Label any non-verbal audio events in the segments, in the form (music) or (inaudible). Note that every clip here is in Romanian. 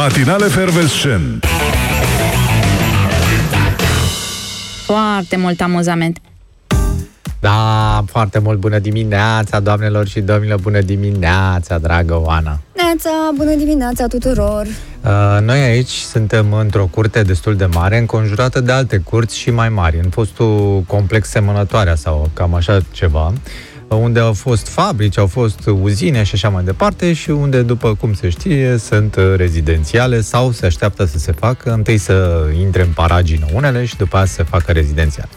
Matinale Fervescent Foarte mult amuzament. Da, foarte mult bună dimineața, doamnelor și domnilor, bună dimineața, dragă Oana. Neața, bună dimineața tuturor! Uh, noi aici suntem într-o curte destul de mare, înconjurată de alte curți și mai mari, în fostul complex semănătoarea sau cam așa ceva, unde au fost fabrici, au fost uzine și așa mai departe și unde, după cum se știe, sunt rezidențiale sau se așteaptă să se facă, întâi să intre în paragină unele și după aceea să se facă rezidențiale.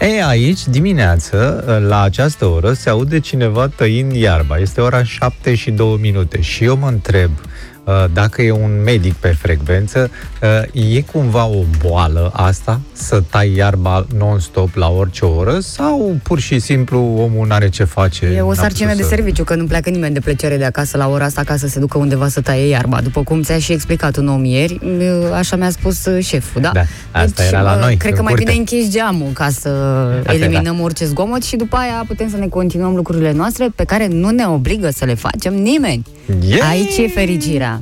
Ei, aici, dimineață, la această oră, se aude cineva tăind iarba. Este ora 7 și 2 minute. Și eu mă întreb, Uh, dacă e un medic pe frecvență, uh, e cumva o boală asta să tai iarba non-stop la orice oră sau pur și simplu omul nu are ce face? E o n-a sarcină putut de să- serviciu, că nu pleacă nimeni de plăcere de acasă la ora asta ca să se ducă undeva să taie iarba. După cum ți-a și explicat un om ieri, așa mi-a spus uh, șeful, da? Da, asta era la uh, noi, Cred în că mai curte. bine închizi geamul ca să Asta eliminăm orice zgomot și după aia putem să ne continuăm lucrurile noastre pe care nu ne obligă să le facem nimeni. Yeah! Aici e fericirea.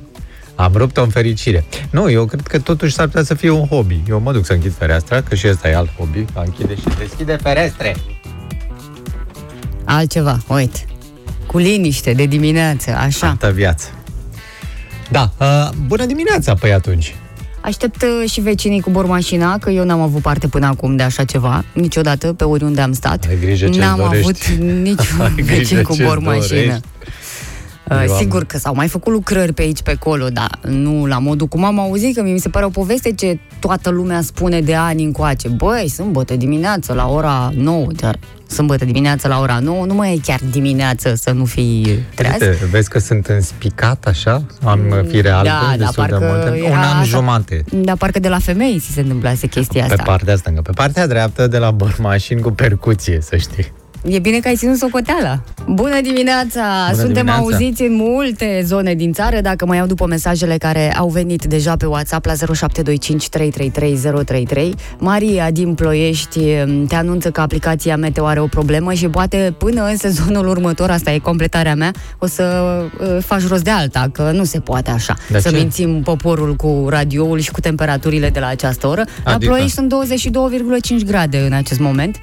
Am rupt-o în fericire. Nu, eu cred că totuși s-ar putea să fie un hobby. Eu mă duc să închid fereastra, că și ăsta e alt hobby. A închide și deschide ferestre. Altceva, uite. Cu liniște, de dimineață, așa. Altă viață. Da, uh, bună dimineața, păi atunci. Aștept uh, și vecinii cu bormașina, că eu n-am avut parte până acum de așa ceva, niciodată, pe oriunde am stat. Ai grijă ce-ți N-am dorești. avut (laughs) niciun Ai grijă vecin cu ce-ți bormașină. dorești. Uh, Eu am- Sigur că s-au mai făcut lucrări pe aici, pe acolo, dar nu la modul cum am auzit, că mi se pare o poveste ce toată lumea spune de ani încoace. Băi, sâmbătă dimineață la ora 9, dar sâmbătă dimineață la ora 9 nu mai e chiar dimineață să nu fii treaz. Uite, vezi că sunt înspicat așa? Am fire albe da, da, destul de parcă multe. Un era an asta- jumate. Dar parcă de la femei ți se întâmplase chestia Pe asta. partea stângă. Pe partea dreaptă de la bărmașini cu percuție, să știi. E bine că ai ținut socoteala. Bună dimineața! Bună Suntem dimineața! auziți în multe zone din țară. Dacă mai iau după mesajele care au venit deja pe WhatsApp la 0725333033, Maria din Ploiești te anunță că aplicația Meteo are o problemă și poate până în sezonul următor, asta e completarea mea, o să uh, faci rost de alta, că nu se poate așa. De să ce? mințim poporul cu radioul și cu temperaturile de la această oră. La Adică? Ploiești sunt 22,5 grade în acest moment.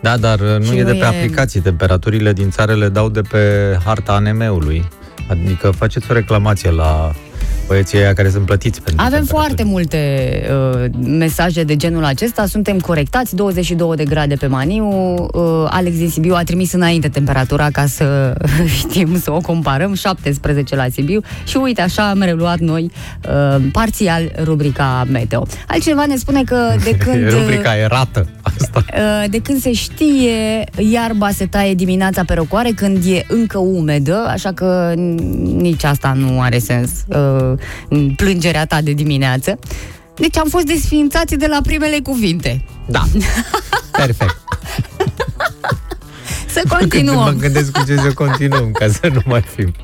Da, dar nu Și e nu de pe e- aplicații. Temperaturile din țară le dau de pe harta ANM-ului. Adică faceți o reclamație la băieții aia care sunt plătiți pentru Avem temperaturi. foarte multe uh, mesaje de genul acesta, suntem corectați, 22 de grade pe Maniu, uh, Alex din Sibiu a trimis înainte temperatura ca să (laughs) știm să o comparăm, 17 la Sibiu și uite așa am reluat noi uh, parțial rubrica Meteo. Altcineva ne spune că de (laughs) când... Rubrica erată asta. Uh, De când se știe, iarba se taie dimineața pe răcoare când e încă umedă, așa că n- nici asta nu are sens, uh, plângerea ta de dimineață. Deci am fost desființați de la primele cuvinte. Da. Perfect. (laughs) Să Mă continuăm. gândesc cu ce să continuăm, ca să nu mai fim.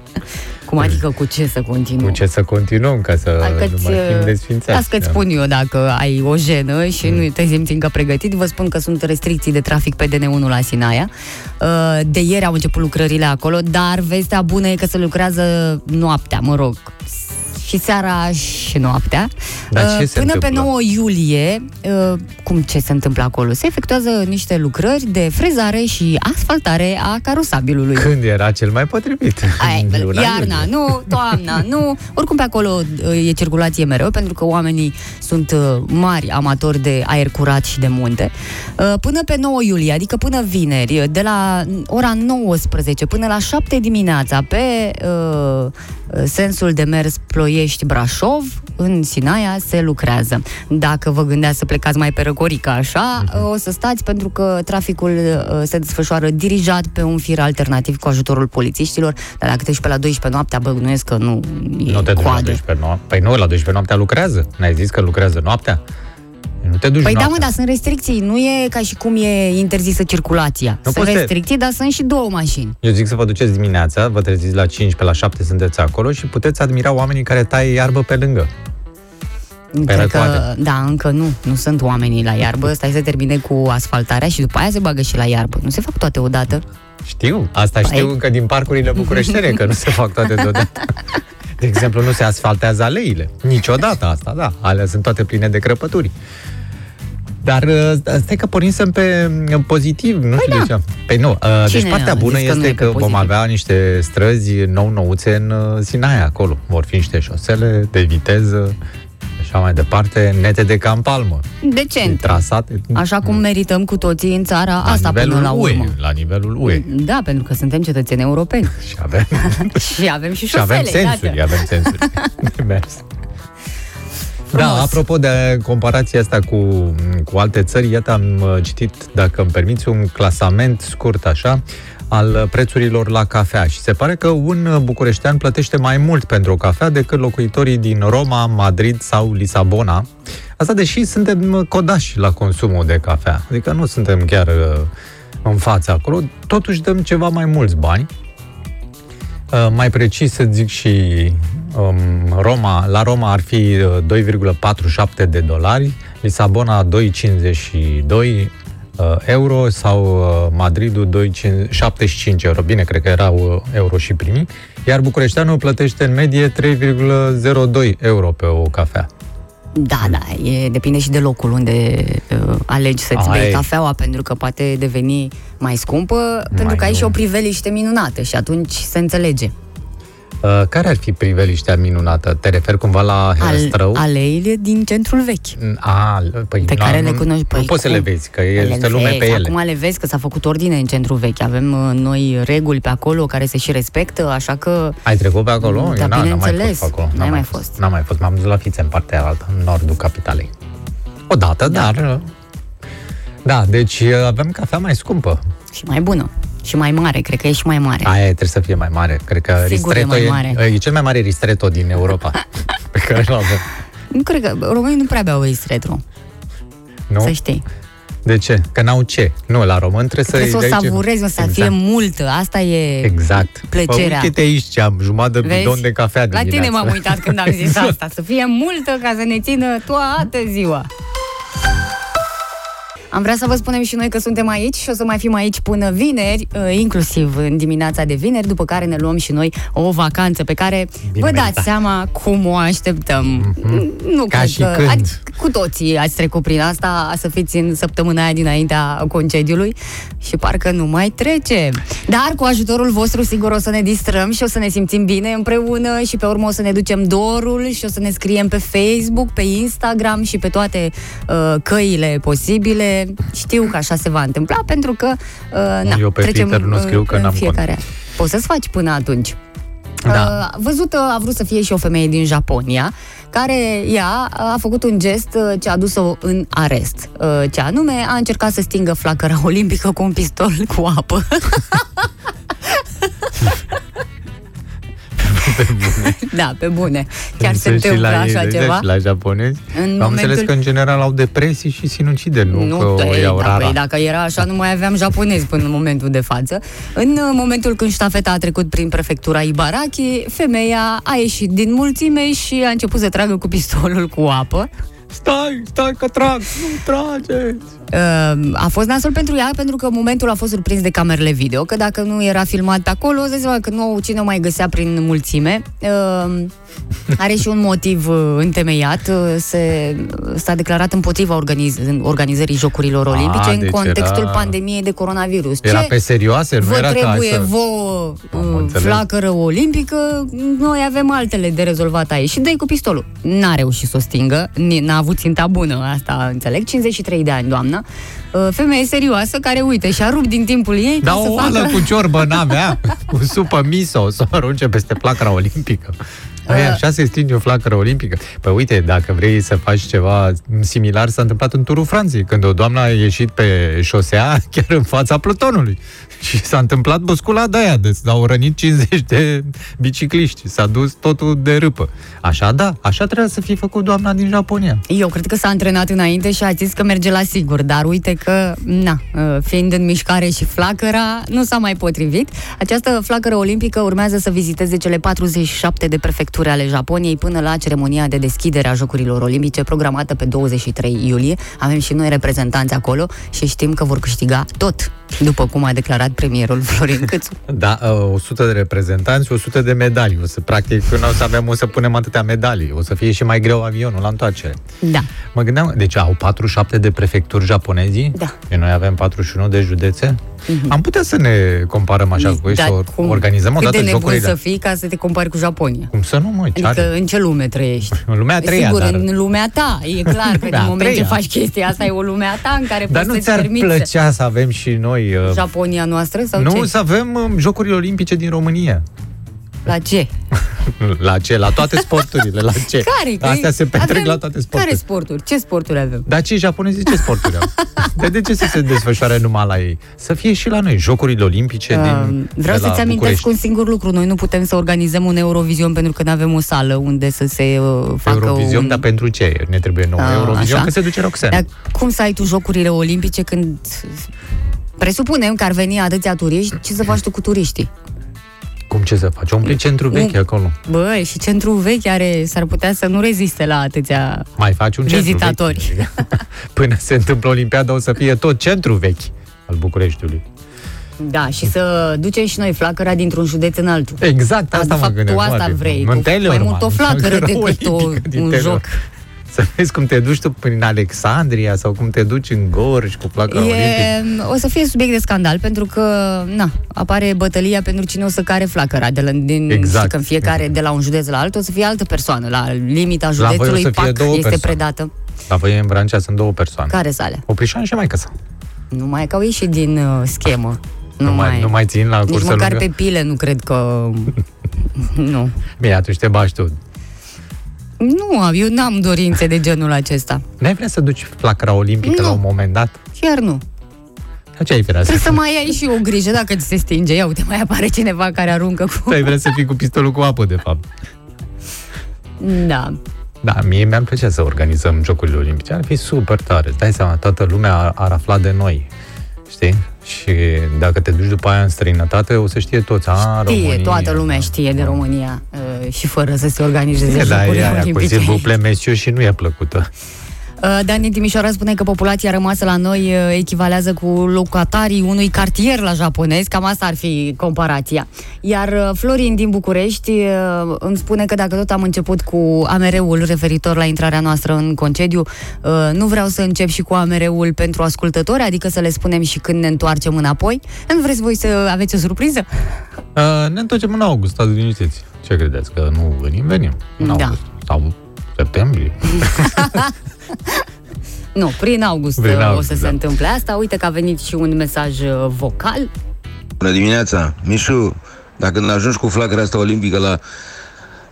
Cum adică cu ce să continuăm? Cu ce să continuăm, ca să Hai nu că-ți, mai fim uh, desfințați. Las că-ți Da. spun eu dacă ai o jenă și nu te simți încă pregătit. Vă spun că sunt restricții de trafic pe DN1 la Sinaia. Uh, De ieri au început lucrările acolo, dar vestea bună e că se lucrează noaptea, mă rog, și seara și noaptea. Dar ce Uh, se Până pe întâmplă? 9 iulie, uh, cum ce se întâmplă acolo? Se efectuează niște lucrări de frezare și asfaltare a carosabilului. Când era cel mai potrivit? (laughs) Ai, În luna iarna, iulie. nu, toamna, nu. Oricum pe acolo uh, e circulație mereu, pentru că oamenii sunt uh, mari amatori de aer curat și de munte. Uh, Până pe 9 iulie, adică până vineri, uh, de la ora 19 până la 7 dimineața, pe uh, sensul de mers Ploiești-Brașov, în Sinaia se lucrează. Dacă vă gândeați să plecați mai pe Răcorica așa, Mhm. o să stați pentru că traficul uh, se desfășoară dirijat pe un fir alternativ cu ajutorul polițiștilor, dar dacă te duci pe la 12 noaptea, bă, bănuiesc că nu e Nu te duci la coadă. 12 noaptea. Păi nu, la 12 noaptea lucrează. N-ai zis că lucrează noaptea? Nu te duci Păi da, noaptea. mă, dar sunt restricții. Nu e ca și cum e interzisă circulația. Nu sunt poți să- restricții, dar sunt și două mașini. Eu zic să vă duceți dimineața, vă treziți la 5, pe la 7 sunteți acolo și puteți admira oamenii care taie iarbă pe lângă. Cred răcoare. că, da, încă nu. Nu sunt oamenii la iarbă. Stai să termine cu asfaltarea și după aia se bagă și la iarbă. Nu se fac toate odată. Știu, asta Păi- știu încă din parcurile bucureștene, că nu se fac toate (laughs) deodată. De exemplu, nu se asfaltează aleile. Niciodată asta, da. Alea sunt toate pline de crăpături. Dar uh, stai că pornisem pe uh, pozitiv, nu știu da. de ce. Păi nu, uh, Cine deci partea a bună zis că nu e este pe că vom pozitiv? avea niște străzi nou-nouțe în uh, Sinaia acolo. Vor fi niște șosele de viteză și așa mai departe, nete de campalmă, Decent. trasate. Așa cum merităm cu toții în țara la asta până nivelul la urmă. UE, la nivelul UE. Da, pentru că suntem cetățeni europeni. (laughs) (laughs) Și avem, și avem (laughs) și și avem șosele, sensuri, iată. avem sensuri de mers. Da, Frumos. apropo de comparația asta cu, cu alte țări, iată am uh, citit, dacă îmi permiți, un clasament scurt așa, al uh, prețurilor la cafea și se pare că un uh, bucureștean plătește mai mult pentru o cafea decât locuitorii din Roma, Madrid sau Lisabona. Asta deși suntem uh, codași la consumul de cafea, adică nu suntem chiar uh, în fața acolo, totuși dăm ceva mai mulți bani Uh, mai precis să zic și um, Roma, la Roma ar fi uh, 2,47 de dolari, Lisabona 2,52 uh, euro sau uh, Madridul 2,75 euro. Bine, cred că erau uh, euro și primi. Iar bucureșteanul plătește în medie 3,02 euro pe o cafea. Da, da, e, depinde și de locul unde uh, alegi să-ți Ai. bei cafeaua, pentru că poate deveni mai scumpă, pentru că ai nu. și o priveliște minunată și atunci se înțelege. Uh, care ar fi priveliștea minunată? Te referi cumva la Al, Herăstrău? aleile din centrul vechi. A, păi, Pe nu, care nu, le cunoști. Nu Păi, poți să le cum? vezi, că Le este lume vezi, pe ele. Acum le vezi că s-a făcut ordine în centrul vechi. Avem uh, noi reguli pe acolo care se și respectă, așa că Ai trecut pe acolo? Da, Eu n-am- n-am mai bineînțeles. fost pe acolo. N-ai N-am mai fost. N-am mai fost. M-am dus la fițe în partea altă, în nordul capitalei. Odată, Da. dar... Da, deci avem cafea mai scumpă. și mai bună. Și mai mare, cred că e și mai mare. Aia trebuie să fie mai mare. Cred că Sigur e ristretto mai mare. e, e cel mai mare ristretto din Europa (laughs) pe care îl avem. Nu cred că românii nu prea beau retro, Nu? să știi. De ce? Că n-au ce. Nu, la român trebuie, Trebuie să o să-i dai ce- savurezi, o să exact. fie multă. Asta e Exact. plăcerea. Uite-te aici ce am, jumătate de Vezi? bidon de cafea La dimineața. tine m-am uitat când am zis (laughs) asta, să fie multă ca să ne țină toată ziua. Am vrea să vă spunem și noi că suntem aici și o să mai fim aici până vineri, uh, inclusiv în dimineața de vineri, după care ne luăm și noi o vacanță pe care Bine vă dați meritat. seama cum o așteptăm. Nu Ca cred și că, când. Adică, cu toții ați trecut prin asta, să fiți în săptămâna aia dinaintea concediului și parcă nu mai trece. Dar cu ajutorul vostru sigur o să ne distrăm și o să ne simțim bine împreună și pe urmă o să ne ducem dorul și o să ne scriem pe Facebook, pe Instagram și pe toate uh, căile posibile. Știu că așa se va întâmpla pentru că uh, na, Eu pe trecem Twitter nu uh, scriu că în n-am fiecare an. Poți să-ți faci până atunci. Da. Uh, văzută a vrut să fie și o femeie din Japonia, care ea a făcut un gest uh, ce a dus-o în arest. Uh, Ce anume, a încercat să stingă flacăra olimpică cu un pistol cu apă. (laughs) (laughs) Pe bune. da, pe bune. Chiar se Sunt și întâmplă la așa ei, ceva. Și la japonezi. În Am momentul- înțeles că în general au depresii și sinucide, nu, Nu, că o păi, iau da, rara. păi, dacă era așa, nu mai aveam japonezi până în momentul de față. În uh, momentul când ștafeta a trecut prin prefectura Ibaraki, femeia a ieșit din mulțime și a început să tragă cu pistolul cu apă. Stai, stai că trag, nu trage. Uh, a fost nasol pentru ea pentru că momentul a fost surprins de camerele video, că dacă nu era filmat pe acolo, îți dai seama că nu cine o mai găsea prin mulțime. Uh, are și un motiv uh, întemeiat. Uh, se, s-a declarat împotriva organiz, organizării Jocurilor Olimpice în deci contextul era- pandemiei de coronavirus. Era Ce pe serioase, nu vă era ca trebuie să... vouă Am uh, înțeles. flacără olimpică, noi avem altele de rezolvat aici. Și dă cu pistolul. N-a reușit să o stingă, ni- n-a avut ținta bună, asta înțeleg, 53 de ani, doamna. Uh, Femeie serioasă care, uite, și-a rupt din timpul ei Da ca să o facă... oală cu ciorbă n-avea, (laughs) cu supă miso, să o arunce peste flacăra olimpică. Păi Uh. așa se stinge o flacără olimpică. Păi uite, dacă vrei să faci ceva similar, s-a întâmplat în Turul Franței, când o doamnă a ieșit pe șosea (laughs) chiar în fața plutonului. Și s-a întâmplat băsculada aia, de s-au rănit 50 de bicicliști. S-a dus totul de râpă. Așa da, așa trebuie să fie făcut doamna din Japonia. Eu cred că s-a antrenat înainte și a zis că merge la sigur, dar uite că, na, uh, fiind în mișcare și flacăra, nu s-a mai potrivit. Această flacără olimpică urmează să viziteze cele 47 de prefecturi prefecturi ale Japoniei până la ceremonia de deschidere a Jocurilor Olimpice programată pe 23 iulie. Avem și noi reprezentanți acolo și știm că vor câștiga tot, după cum a declarat premierul (laughs) Florin Câțu. Da, uh, 100 de reprezentanți, 100 de medalii. O să, practic, nu o să avem, o să punem atâtea medalii. O să fie și mai greu avionul la întoarcere. Da. Mă gândeam, deci au 47 de prefecturi japonezii? Da. Și noi avem 41 de județe? Mm-hmm. Am putea să ne comparăm așa cu ei, Dar să cum- organizăm o Cât dată de nebun jocurile. să fii ca să te compari cu Japonia? Cum să nu, mă, ce Adică are? în ce lume trăiești? În lumea a treia, Sigur, dar... în lumea ta, e clar că Lumea din a moment ce treia. faci chestia asta e o lume a ta în care Dar poți nu să-ți ți-ar permiți plăcea să avem și noi... Uh, Japonia noastră sau nu, ce? să avem um, Jocurile Olimpice din România. La ce? (laughs) La ce? La toate sporturile, la ce? (laughs) Care? Că Astea se petrec avem- la toate sporturile. Care sporturi? Ce sporturi avem? Dar cei japonezi ce sporturi au? (laughs) De, de ce să se desfășoare numai la ei? Să fie și la noi Jocurile Olimpice Uh, din Vreau de la să-ți amintesc București. un singur lucru. Noi nu putem să organizăm un Eurovision pentru că nu avem o sală unde să se uh, facă Eurovision, un... dar pentru ce? Ne trebuie nou Ah, Eurovision, așa. că se duce Roxana. Dar cum să ai tu jocurile olimpice când presupunem că ar veni atâția turiști, ce să faci tu cu turiștii? Cum ce să faci? Umpli centru vechi Un- acolo. Bă, și centrul vechi are, s-ar putea să nu reziste la atâția... Mai faci un centru Vizitatori. vechi. (laughs) Până se întâmplă Olimpiada o să fie tot centru vechi al Bucureștiului. Da, și să ducem și noi flacăra dintr-un județ în altul. Exact, A, asta de mă fapt, gândeam. tu asta Oare, vrei, În cu- Teleorman, mai mult o flacără (laughs) flacăra decât o- (laughs) olimpică din un Teleorman. joc. Să vezi cum te duci tu prin Alexandria sau cum te duci în Gorj cu flacăra olimpică. E, o să fie subiect de scandal pentru că na, apare bătălia pentru cine o să care flacăra de la, din, Exact. și că în fiecare de la un județ la altul o să fie altă persoană. La limita voi o județului să fie PAC două este persoane. predată. La voi în Brancea sunt două persoane. Care sale? Oprișan și mai sa. Nu mai că au ieșit din uh, schemă. Nu, mai, nu mai țin la Nici cursă măcar lungă? pe pile nu cred că... (laughs) nu. Bine, atunci te bași tu. Nu, eu n-am dorințe de genul acesta. N-ai vrea să duci flacăra olimpică Nu. la un moment dat? Chiar nu. Dar ce ai vrea să Trebuie să mai ai și o grijă dacă ți se stinge. Ia uite, mai apare cineva care aruncă cu... Tu ai vrea să fii cu pistolul cu apă, de fapt. Da. Da, mie mi-ar plăcea să organizăm Jocurile Olimpice. Ar fi super tare. Îți dai seama, toată lumea ar, ar afla de noi. Știi? Și dacă te duci după aia în străinătate, o să știe toți. A, Știe, România, toată lumea da. știe de România uh, și fără să se organizeze E, da, Jocurile e aia cu Olimpice. Silviu Plemesiu și nu e plăcută. Uh, Dan din Timișoara spune că populația rămasă la noi uh, echivalează cu locatarii unui cartier la japonez, cam asta ar fi comparația. Iar uh, Florin din București uh, îmi spune că dacă tot am început cu AMR-ul referitor la intrarea noastră în concediu, uh, nu vreau să încep și cu AMR-ul pentru ascultători, adică să le spunem și când ne întoarcem înapoi. Nu vreți voi să aveți o surpriză? Uh, ne întoarcem în august, stați liniștiți. Ce credeți? Că nu venim? Venim. În Da. august. Sau septembrie. (laughs) Nu, prin august, Prin uh, o august, să se da. întâmple asta. Uite că a venit și un mesaj uh, vocal. Bună dimineața, Mișu, dacă când ajungi cu flacăra asta olimpică la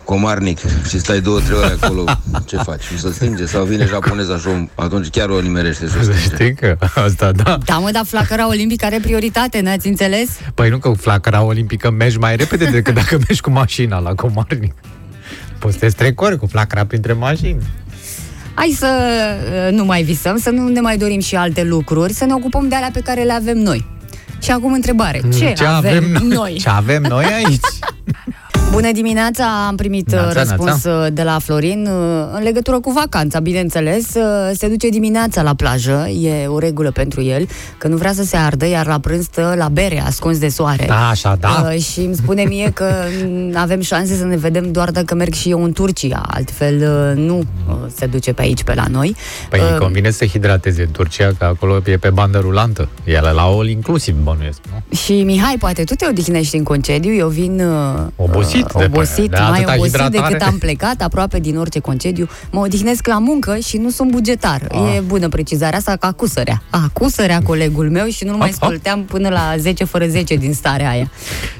Comarnic și stai două, trei ore acolo, (laughs) ce faci? Nu se stinge? Sau vine japoneza și o- atunci chiar o nimerește să o stinge. Știi că asta, da. Da, mă, dar flacăra olimpică are prioritate, n-ați înțeles? Păi nu că cu flacăra olimpică mergi mai repede decât dacă mergi cu mașina la Comarnic. Poți să te strecori cu flacăra printre mașini. Hai să uh, nu mai visăm, să nu ne mai dorim și alte lucruri, să ne ocupăm de alea pe care le avem noi. Și acum întrebare, ce, Ce avem, noi? Ce avem noi aici? (laughs) Bună dimineața, am primit uh, Neața, răspuns neața. uh, de la Florin uh, în legătură cu vacanța, bineînțeles. uh, Se duce dimineața la plajă, e o regulă pentru el, că nu vrea să se ardă, iar la prânz stă la bere, ascuns de soare. Da, așa, da. Uh, și îmi spune mie că mm, avem șanse să ne vedem doar dacă merg și eu în Turcia, altfel uh, nu uh, se duce pe aici, pe la noi. Păi Uh, uh, convine să hidrateze în Turcia, că acolo e pe bandă rulantă. E la all inclusiv, bănuiesc, nu? Și Mihai, poate tu te odihnești în concediu, eu vin uh, Obosit uh, de pe- obosit de mai atâta obosit hidratare. decât am plecat, aproape din orice concediu. Mă odihnesc la muncă și nu sunt bugetar. Ah. E bună precizarea asta ca acusărea. Acusărea colegul meu și nu mai Hop, hop. stolteam până la 10 fără 10 din starea aia.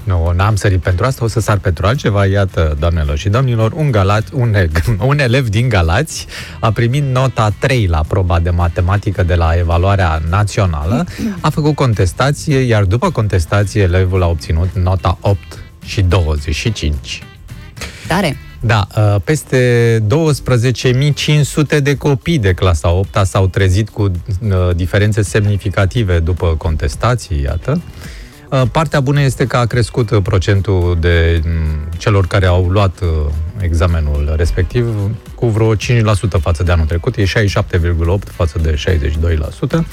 Nu, n-am sărit pentru asta, o să sar pentru altceva. Iată, doamnelor și domnilor, un, galat, un, (laughs) un elev din Galați a primit nota 3 la proba de matematică de la evaluarea națională, a făcut contestație, iar după contestație elevul a obținut nota 8 și 25. Tare. Da, uh, peste 12.500 de copii de clasa 8 s-au trezit cu uh, diferențe semnificative după contestații, iată. Uh, Partea bună este că a crescut uh, procentul de m, celor care au luat uh, examenul respectiv cu vreo 5% față de anul trecut, e 67,8 față de 62%.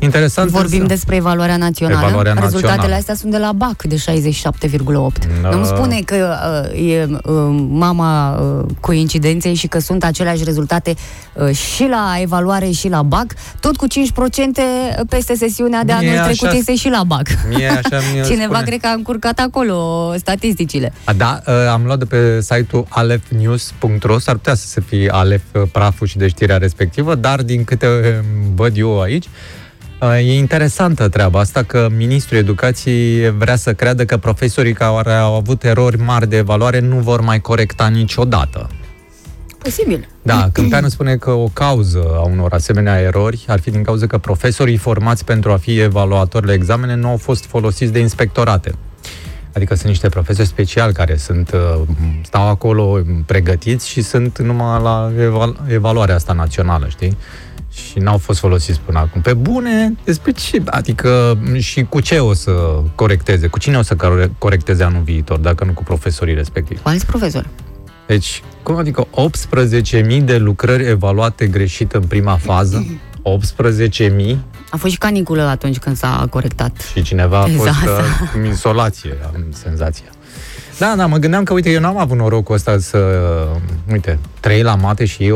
Interesant Vorbim însă- despre evaluarea națională. Evaluarea Rezultatele națională. astea sunt de la BAC de 67,8. Da. Nu-mi spune că uh, e uh, mama uh, coincidenței și că sunt aceleași rezultate uh, și la evaluare și la BAC, tot cu 5% peste sesiunea de Mie anul așa- trecut este și la BAC. Mie așa mi (laughs) Cineva spune. cred că a încurcat acolo statisticile. A, Da, uh, am luat de pe site-ul alefnews.ro, s-ar putea să se fie Alef uh, praful și de știrea respectivă, dar din câte uh, văd eu aici, uh, e interesantă treaba asta că Ministrul Educației vrea să creadă că profesorii care au avut erori mari de evaluare nu vor mai corecta niciodată. Posibil. Da, Câmpeanu spune că o cauză a unor asemenea erori ar fi din cauza că profesorii formați pentru a fi evaluatori la examene nu au fost folosiți de inspectorate. Adică sunt niște profesori speciali care sunt, uh, stau acolo pregătiți și sunt numai la eval- evaluarea asta națională, știi? Și n-au fost folosiți până acum. Pe bune, despre ce? Adică și cu ce o să corecteze? Cu cine o să core- corecteze anul viitor, dacă nu cu profesorii respectivi? Cu alți profesori. Deci, cum adică 18.000 de lucrări evaluate greșit în prima fază? (laughs) 18.000 A fost și caniculă atunci când s-a corectat. și cineva a fost Exact. uh, în insolație, am senzația. Da, da, mă gândeam că, uite, eu n-am avut norocul ăsta să, uite, 3 la mate și ei 8.25,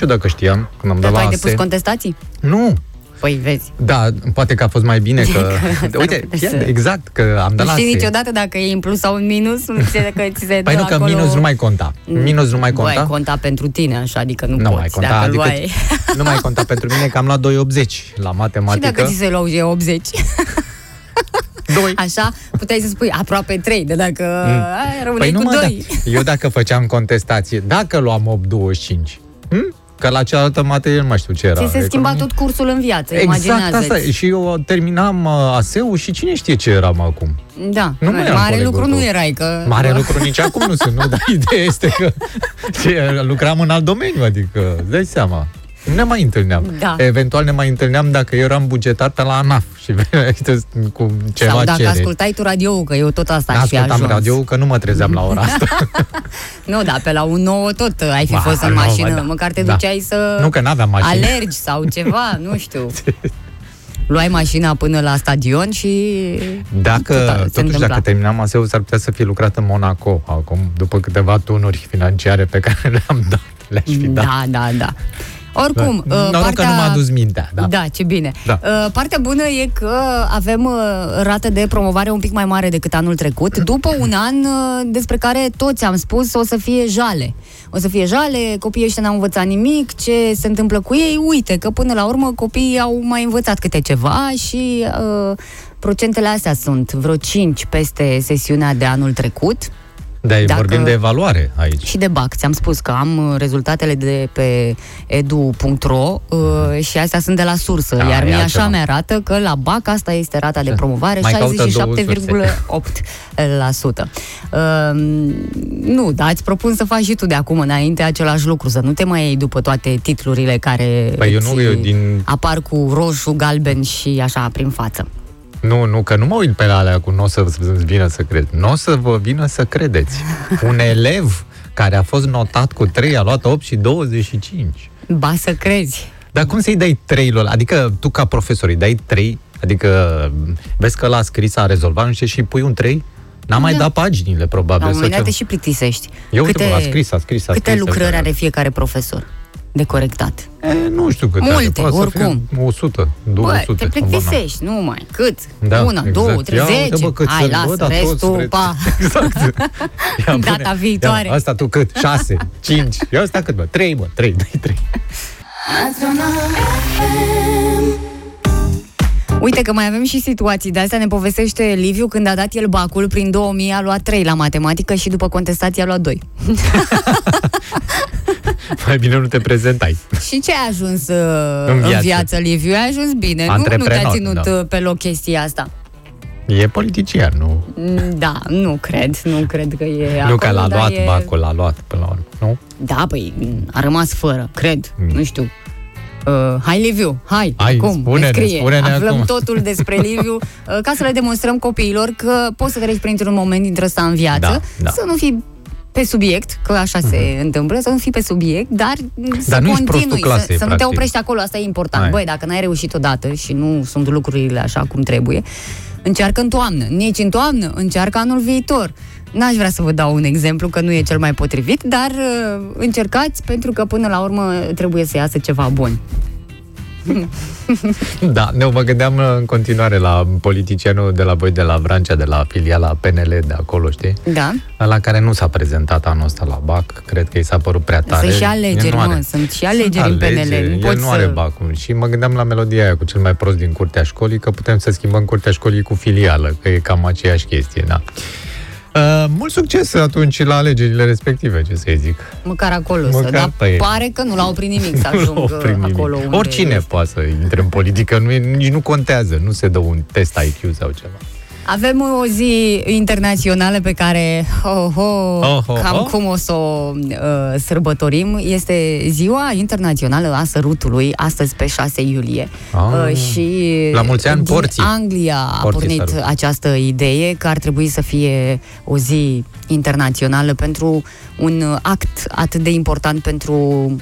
eu dacă știam, când am Dar dat tu la ai ASE. depus contestații? Nu, Păi vezi. da, poate că a fost mai bine (laughs) că... Că (laughs) uite, s-ar putea fii- să- exact, că am Nu dat la știi ASE. niciodată dacă e în plus sau în minus, nu știi că ți se Păi dă nu, că acolo... minus nu mai conta. Minus nu mai Băi, conta. conta pentru tine, așa, adică nu, Nu poți. mai conta, dacă adică luai... nu mai conta pentru mine că am luat 2,80 la (laughs) Și matematică. dacă ți se luau e 80, 2. așa, puteai să spui aproape 3, de dacă mm. rămâneai Păi nu cu mă, 2. da. Eu dacă făceam contestație, dacă luam 8,25, hm? că la cealaltă materie nu mai știu ce era. Ți se schimba economie. tot cursul în viață, Exact imaginează asta. e. Și eu terminam uh, ASEU și cine știe ce eram acum. Da, Nu mai eram mare colegul lucru tău. nu erai, că... Mare lucru nici acum nu sunt, nu? Dar (laughs) ideea este că (laughs) ce, lucram în alt domeniu, adică, îți dai seama. Nu ne mai întâlneam. Da. Eventual ne mai întâlneam dacă eu eram bugetar pe la ANAF și (laughs) veneai cu ceva Sau dacă cereri. ascultai tu radio că eu tot asta aș fi Ascultam ajuns. radio că nu mă trezeam la ora asta. (laughs) Nu, da, pe la un nouă tot ai fi Ba, fost în nouă, mașină, da. măcar te Da. duceai să Nu, că n-aveam mașină. alergi sau (laughs) ceva, nu știu. Luai mașina până la stadion și... Dacă, Tot a- se totuși, întâmpla. dacă terminam ASEU, s-ar putea să fie lucrat în Monaco acum, după câteva tunuri financiare pe care le-am dat. Le-aș fi dat. Da, da, da. Oricum, Da. uh, Noroc partea... că nu m-a dus mintea. Da. Da, ce bine. Da. Uh, Partea bună e că avem uh, rată de promovare un pic mai mare decât anul trecut, după un an uh, despre care toți am spus o să fie jale. O să fie jale, copiii ăștia n-au învățat nimic, ce se întâmplă cu ei, uite că până la urmă copiii au mai învățat câte ceva și uh, procentele astea sunt vreo 5 peste sesiunea de anul trecut. Dar Dacă- vorbim de evaluare aici. Și de BAC, ți-am spus că am uh, rezultatele de pe edu.ro uh, și astea sunt de la sursă, Da, iar e mie așa altceva. mi-arată că la BAC asta este rata de Ce? promovare, Mai caută două 67,8%. Uh, nu, dar îți propun să faci și tu de acum înainte același lucru, să nu te mai iei după toate titlurile care Păi eu nu, ți eu din... apar cu roșu, galben și așa prin față. Nu, nu, că nu mă uit pe la alea cu nu o să îți vină să crezi. Nu o să vă vină să credeți. (laughs) Un elev care a fost notat cu 3 a luat 8 și 25. Ba să crezi. Dar cum să-i dai 3 lor? Adică tu ca profesor îi dai 3? Adică vezi că l-a scris, a rezolvat, nu știu, și pui un 3? N-a mai Da. dat paginile, La probabil. un sau moment dat te ceva. și plictisești. Ia uite, bă, a scris, a scris, a câte scris. lucrări uite. are fiecare profesor de corectat? E, nu știu câte Multe, are. Poate oricum. Să fie 100, 200. Bă, te plictisești, nu mai. Cât? Da, Una, exact. două, trei, Ia uite, zece. bă, cât Hai, să-l lasă, văd, dar toți restul, vreți. pa. (laughs) Exact. Ia, (laughs) Data pune. viitoare. Ia, asta tu cât? 6, 5. (laughs) Ia asta cât, bă? 3, bă, 3, 3, 3. Uite că mai avem și situații de astea, ne povestește Liviu când a dat el bacul, prin 2000 a luat 3 la matematică și după contestație a luat 2. (laughs) Mai bine nu te prezentai. Și ce a ajuns uh, În în, viață. viață. Liviu? A ajuns bine, nu? Nu te-a Antreprenor, ținut da. uh, pe loc chestia asta. E politician, nu? Mm, Da, nu cred, nu cred că e nu că acolo, l-a dar luat e... bacul, l-a luat până la urmă, nu? Da, păi a rămas fără, cred, Mm. nu știu. Uh, hai, Liviu, hai, Hai, acum, spune-ne, scrie. spune-ne Aflăm acum. totul despre Liviu, (laughs) uh, ca să le demonstrăm copiilor că poți să treci printr-un moment dintre ăsta în viață, Da, da. să nu fii pe subiect, că așa se întâmplă, să nu fii pe subiect, dar, să Dar nu ești continui, prostul clasei, să, să nu te practic. oprești acolo, asta e important. Hai. Băi, dacă n-ai reușit odată și nu sunt lucrurile așa cum trebuie, încearcă în toamnă. Nici în toamnă, încearcă anul viitor. N-aș vrea să vă dau un exemplu, că nu e cel mai potrivit, dar uh, încercați, pentru că până la urmă trebuie să iasă ceva bun. (laughs) Da, eu mă gândeam uh, în continuare la politicianul de la voi, de la Vrancea, de la filiala PNL de acolo, știi? Da? La care nu s-a prezentat anul ăsta la BAC, cred că i s-a părut prea tare. Sunt și El alegeri, nu are- mă, sunt și alegeri în PNL. alegeri, Nu El poți nu să... are bacul. Și mă gândeam la melodia aia cu cel mai prost din curtea școlii, că putem să schimbăm curtea școlii cu filială, că e cam aceeași chestie, da. Uh, mult succes atunci la alegerile respective, ce să zic. Măcar acolo Măcar să, dar pe ei. pare că nu l-au oprit nimic să (laughs) Nu ajungă oprim nimic. acolo unde Oricine este. poate să intre în politică, nu e, nici nu contează, nu se dă un test IQ sau ceva. Avem o zi internațională pe care, oh, oh, Oh, oh, cam oh. cum o să o uh, sărbătorim, este Ziua Internațională a Sărutului, astăzi pe 6 iulie. Ah. Uh, și La mulți ani, din porții. Anglia a Porții pornit sărut. această idee că ar trebui să fie o zi internațională pentru un act atât de important pentru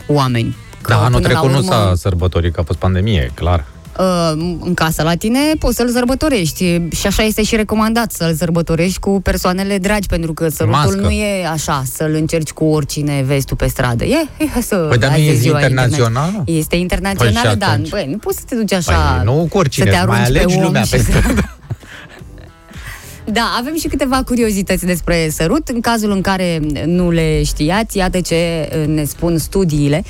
oameni. Că Da, anul până la trecut nu urmă- s-a sărbătorit, că a fost pandemie, clar. Uh, în casă la tine poți să-l sărbătorești și așa este și recomandat să-l sărbătorești cu persoanele dragi, pentru că sărutul Mască. nu e așa, să-l încerci cu oricine vezi tu pe stradă. E, e să Păi, dar nu azi e zi ziua internațională? interna- Este internațională, Păi și da. atunci? Băi, nu poți să te duci așa, Păi, nu cu oricine, să te mai arunci pe alegi om lumea și pe să- stradă. (laughs) Da, avem și câteva curiozități despre sărut. În cazul în care nu le știați, iată ce ne spun studiile.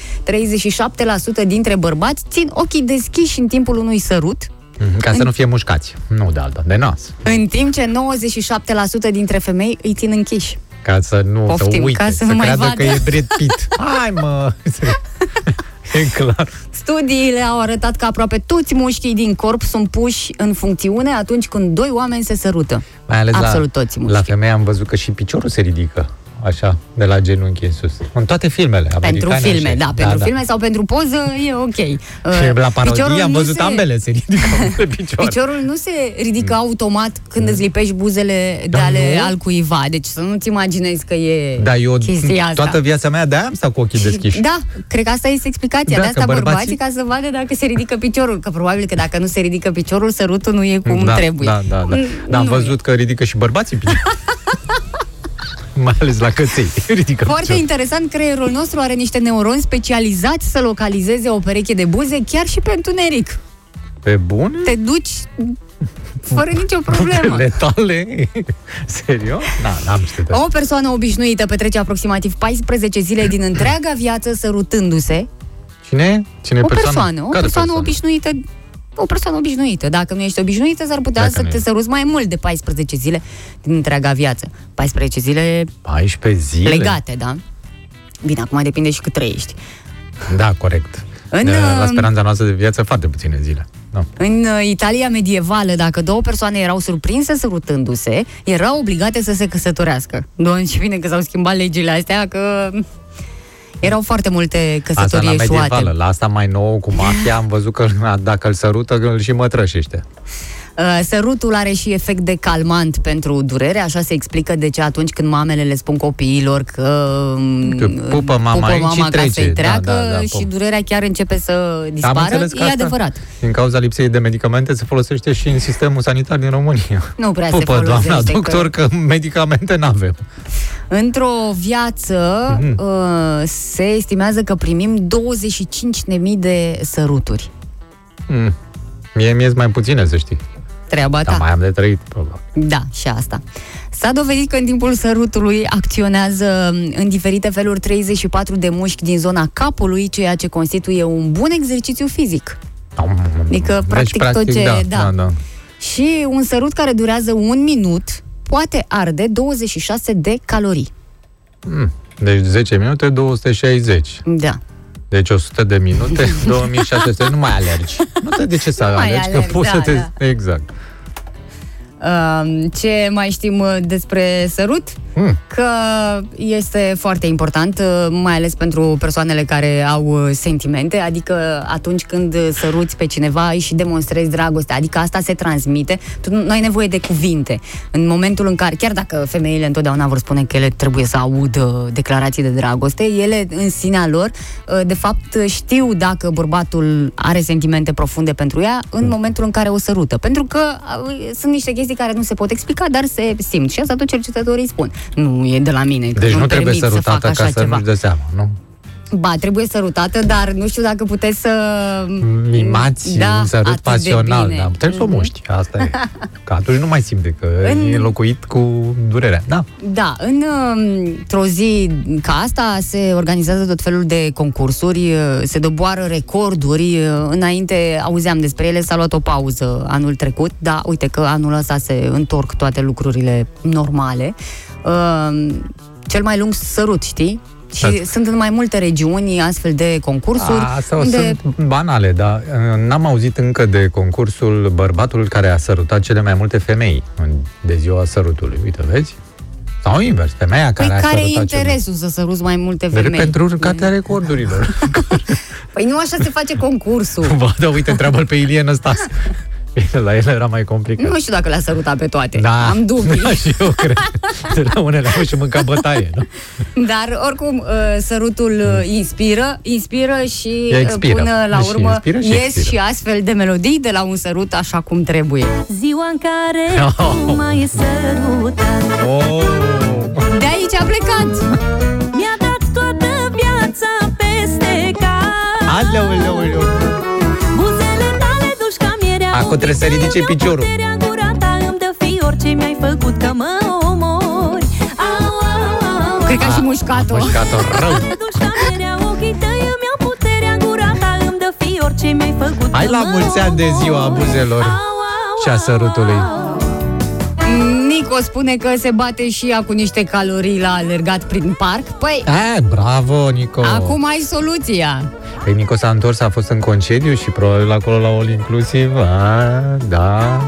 37% dintre bărbați țin ochii deschiși în timpul unui sărut, Mhm, Ca să nu fie mușcați. Nu de alta, de nas. În timp ce 97% dintre femei îi țin închiși. Ca să nu Poftim, să uite, ca să să, nu mai creadă vadă. că e Brad Pitt. (laughs) Hai mă! (laughs) e clar. Studiile au arătat că aproape toți mușchii din corp sunt puși în funcțiune atunci când doi oameni se sărută. Mai ales Absolut la, toți mușchii. la femeie am văzut că și piciorul se ridică. Așa, de la genunchi în sus. În toate filmele Pentru americane, filme, așa. da, pentru filme sau pentru poză e ok. Și Uh, la piciorul parodie am nu văzut se- ambele se ridică (laughs) pe picior. Piciorul nu se ridică automat când îți lipești buzele de Da, ale nu? al cuiva. Deci să nu-ți imaginezi că e Da, eu chestia asta. toată viața mea de-aia am stat cu ochii deschiși. Da, cred că asta este explicația. Da, de asta că bărbații- bărbații ca să vadă dacă se ridică piciorul. Că probabil că dacă nu se ridică piciorul, sărutul nu e cum da, trebuie. Da, da, da. Mm, Dar am nu văzut că ridică și bărbații picior. (laughs) Mai ales la căței. (laughs) Ridică Foarte picior. interesant, creierul nostru are niște neuroni specializați să localizeze o pereche de buze chiar și pe întuneric. Pe bune? Te duci fără nicio problemă. Letale? (laughs) Serios? Da, n-am știut asta. O persoană obișnuită petrece aproximativ 14 zile din întreaga viață sărutându-se. Cine? Cine e O persoana? persoană, o Care persoană obișnuită o persoană obișnuită. Dacă nu ești obișnuită, s-ar putea Dacă să nu te ești. săruți mai mult de 14 zile din întreaga viață. 14 zile 14 zile? legate, da? Bine, acum depinde și cât trăiești. Da, corect. În, de, la uh, speranța noastră de viață, foarte puține zile. Da. În uh, Italia medievală, dacă două persoane erau surprinse sărutându-se, erau obligate să se căsătorească. Doamne, ce bine că s-au schimbat legile astea, că erau foarte multe Asta căsătorii la medievală. eșuate. La asta mai nou cu mafia am văzut că dacă îl sărută, îl și mătrășește. Uh, Sărutul are și efect de calmant pentru durere, așa se explică de ce atunci când mamele le spun copiilor că, um, Că pupă mama pupă aici mama și ca trece. să-i Da, treacă da, da, și pop. durerea chiar începe să dispară, înțeles că e asta- adevărat. Din cauza lipsei de medicamente se folosește și în sistemul sanitar din România. Nu prea se Pupă, folosește. doamna că- doctor, că medicamente n-avem. Într-o viață Mhm. uh, se estimează că primim 25.000 de săruturi. Mm. Mie mi mai puține, să știi. Treaba Dar ta. mai am de trăit, probabil. Da, și asta. S-a dovedit că în timpul sărutului acționează în diferite feluri 34 de mușchi din zona capului, ceea ce constituie un bun exercițiu fizic. Adică, practic, tot ce- da, da. da, da. Și un sărut care durează un minut poate arde 26 de calorii. Mm. Deci 10 minute, 260. Da. Deci 100 de minute, (laughs) 2600. Nu mai alergi. Nu te de ce să Nu mai alergi, că alergi, poți da, să te... Exact. Uh, ce mai știm uh, despre sărut? Hmm. Că este foarte important, uh, mai ales pentru persoanele care au uh, sentimente, adică atunci când săruți pe cineva îi și demonstrezi dragoste, adică asta se transmite, tu nu ai nevoie de cuvinte. În momentul în care, chiar dacă femeile întotdeauna vor spune că ele trebuie să audă declarații de dragoste, ele în sinea lor, uh, de fapt, știu dacă bărbatul are sentimente profunde pentru ea în momentul în care o sărută. Pentru că uh, sunt niște chestii care nu se pot explica, dar se simt. Și asta tot cercetătorii spun. Nu e de la mine. că Deci nu nu trebuie permit să fac sărutată așa ca să ceva. nu-și dea seama, nu? Ba, trebuie sărutată, dar nu știu dacă puteți să... Mimați Da, un sărut atât de pasional, bine. dar trebuie să o Mhm. muști, asta e. (laughs) Că atunci nu mai simte că În- e înlocuit cu durerea. Da. Da, în, um, într-o zi ca asta se organizează tot felul de concursuri, uh, se doboară recorduri. uh, Înainte auzeam despre ele, s-a luat o pauză anul trecut, dar uite că anul ăsta se întorc toate lucrurile normale. Uh, Cel mai lung sărut, știi? Și Da. sunt în mai multe regiuni astfel de concursuri. A, Asta unde sunt banale, dar uh, n-am auzit încă de concursul bărbatul care a sărutat cele mai multe femei în, de ziua sărutului. Uite, vezi? Sau invers, femeia Păi care a care e sărutat cele- interesul să săruți mai multe Vede femei? pentru urcatea recordurilor. (laughs) Păi nu așa se face concursul. (laughs) Bă, da, uite, întreabă-l pe Ilie Năstas. Bine, (laughs) la el era mai complicat. Nu știu dacă le-a sărutat pe toate. Da, Am dubii. (laughs) Da, și eu cred. (laughs) De la unele au și mâncat bătaie, nu? Dar oricum uh, sărutul uh, inspiră, inspiră și uh, Expiră. până la Și urmă inspiră și ies expiră. și astfel de melodii de la un sărut așa cum trebuie. Ziua în care tu m-ai sărutat Oh. De aici a plecat! Mi-a dat toată viața peste cap Aleu, aleu, aleu. Buzele tale duși ca mierea Acum trebuie să ridice ochii tăi, piciorul. puterea în gura ta îmi dă fior ce mi-ai făcut că mă omori Au, au, au, Cred că a și mușcat-o. Mușcat-o rău. duși ca mierea ochii tăi îmi iau puterea în gura ta îmi dă fior ce mi-ai făcut Hai că la mă mulți ani de ziua omori. buzelor Au, au, și a sărutului. au. Nico spune că se bate și ea cu niște calorii la alergat prin parc. Păi, Eh, bravo, Nico! acum ai soluția. Păi Nico s-a întors, a fost în concediu și probabil acolo la All Inclusiv. A, da.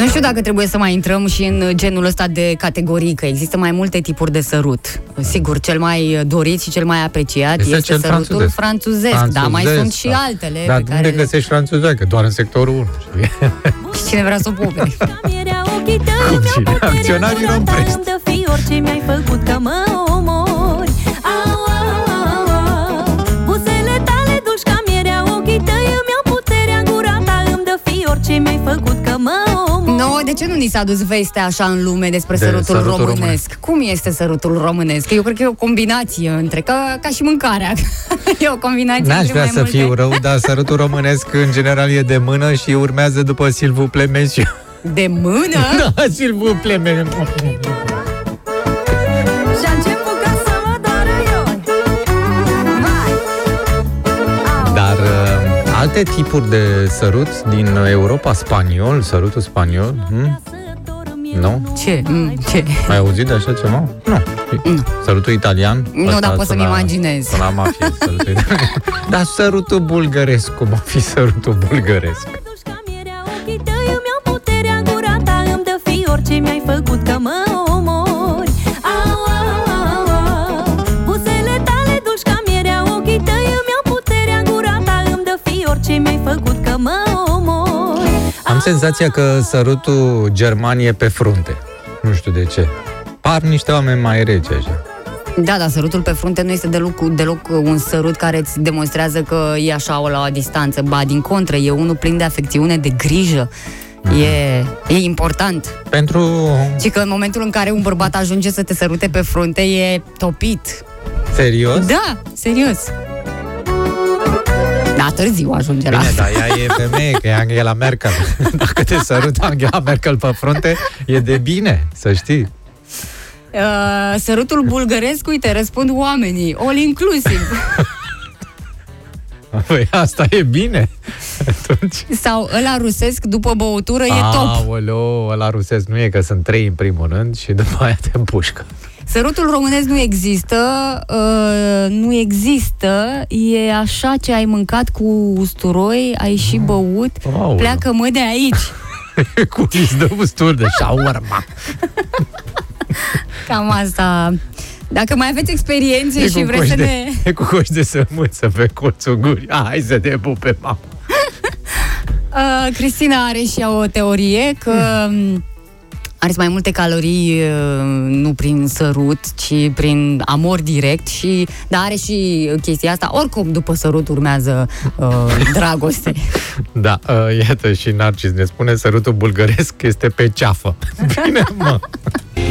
Nu știu dacă trebuie să mai intrăm și în genul ăsta de categorii, că există mai multe tipuri de sărut. Sigur, cel mai dorit și cel mai apreciat este, cel sărutul franțuzesc, dar mai sunt și da. altele Dar pe unde care le... găsești franțuzecă? Doar în sectorul 1. știi? (laughs) Și cine vrea să o pupe. Mierea ochii tăi Cum îmi iau cine? puterea Acționarii în gura ta, romprești. Îmi dă fior ce mi-ai făcut că mă omori Au, au, au, au Buzele tale duși ca mierea ochii tăi Îmi iau puterea în gura ta Îmi dă fior ce mi-ai făcut că mă omori No, de ce nu ni s-a dus vestea așa în lume despre De sărutul, sărutul românesc? românesc. Cum este sărutul românesc? Eu cred că e o combinație între, ca, ca și mâncarea. (laughs) e o combinație N-aș între vrea mai să multe. fiu rău, dar sărutul românesc în general e de mână și urmează după Silvu Plemensiu. De mână? (laughs) Da, Silvu Plemensiu. Alte tipuri de sărut din Europa, spaniol, sărutul spaniol, hm? Nu? Ce? Mm, ce? Ai auzit de așa ceva? Nu. Sărutul italian? Nu, Asta dar pot să-mi suna- imaginez. Suna mafie, sărutul italian. Dar sărutul bulgăresc, cum ar fi sărutul bulgăresc? duși ca mierea ochii tăi Îmi iau puterea în gura ta Îmi dă fior ce mi-ai făcut că mă senzația că sărutul german e pe frunte. Nu știu de ce. Par niște oameni mai reci așa. Da, dar sărutul pe frunte nu este deloc, deloc un sărut care îți demonstrează că e așa o la o distanță. Ba, din contră, e unul plin de afecțiune, de grijă. E, e important. Pentru... Și că în momentul în care un bărbat ajunge să te sărute pe frunte, e topit. Serios? Da, serios. Da, târziu ajunge la Bine, asta. dar ea e femeie, că e Angela Merkel. (laughs) Dacă te sărută Angela Merkel pe frunte, e de bine, să știi. Uh, sărutul bulgăresc, uite, răspund oamenii. All inclusiv. (laughs) Păi asta e bine. Atunci... Sau ăla rusesc după băutură e top. Aoleo, ăla rusesc nu e că sunt trei în primul rând și după aia te împușcă. Sărutul românesc nu există, uh, nu există, e așa ce ai mâncat cu usturoi, ai și băut, Aoleu. pleacă mă de aici. (laughs) Cu îți dă usturi de shawarma. (laughs) Cam asta. Dacă mai aveți experiențe E și cu vreți coși să de, ne... (laughs) E cu coși de sămânță pe colțul gurii. Hai să te pupe, mamă. Uh, Cristina are și ea o teorie că mm. Are mai multe calorii uh, nu prin sărut, ci prin amor direct și dar are și chestia asta. Oricum, după sărut urmează uh, (laughs) dragoste. Da, uh, iată și Narcis ne spune sărutul bulgăresc este pe ceafă. (laughs) Bine, mă.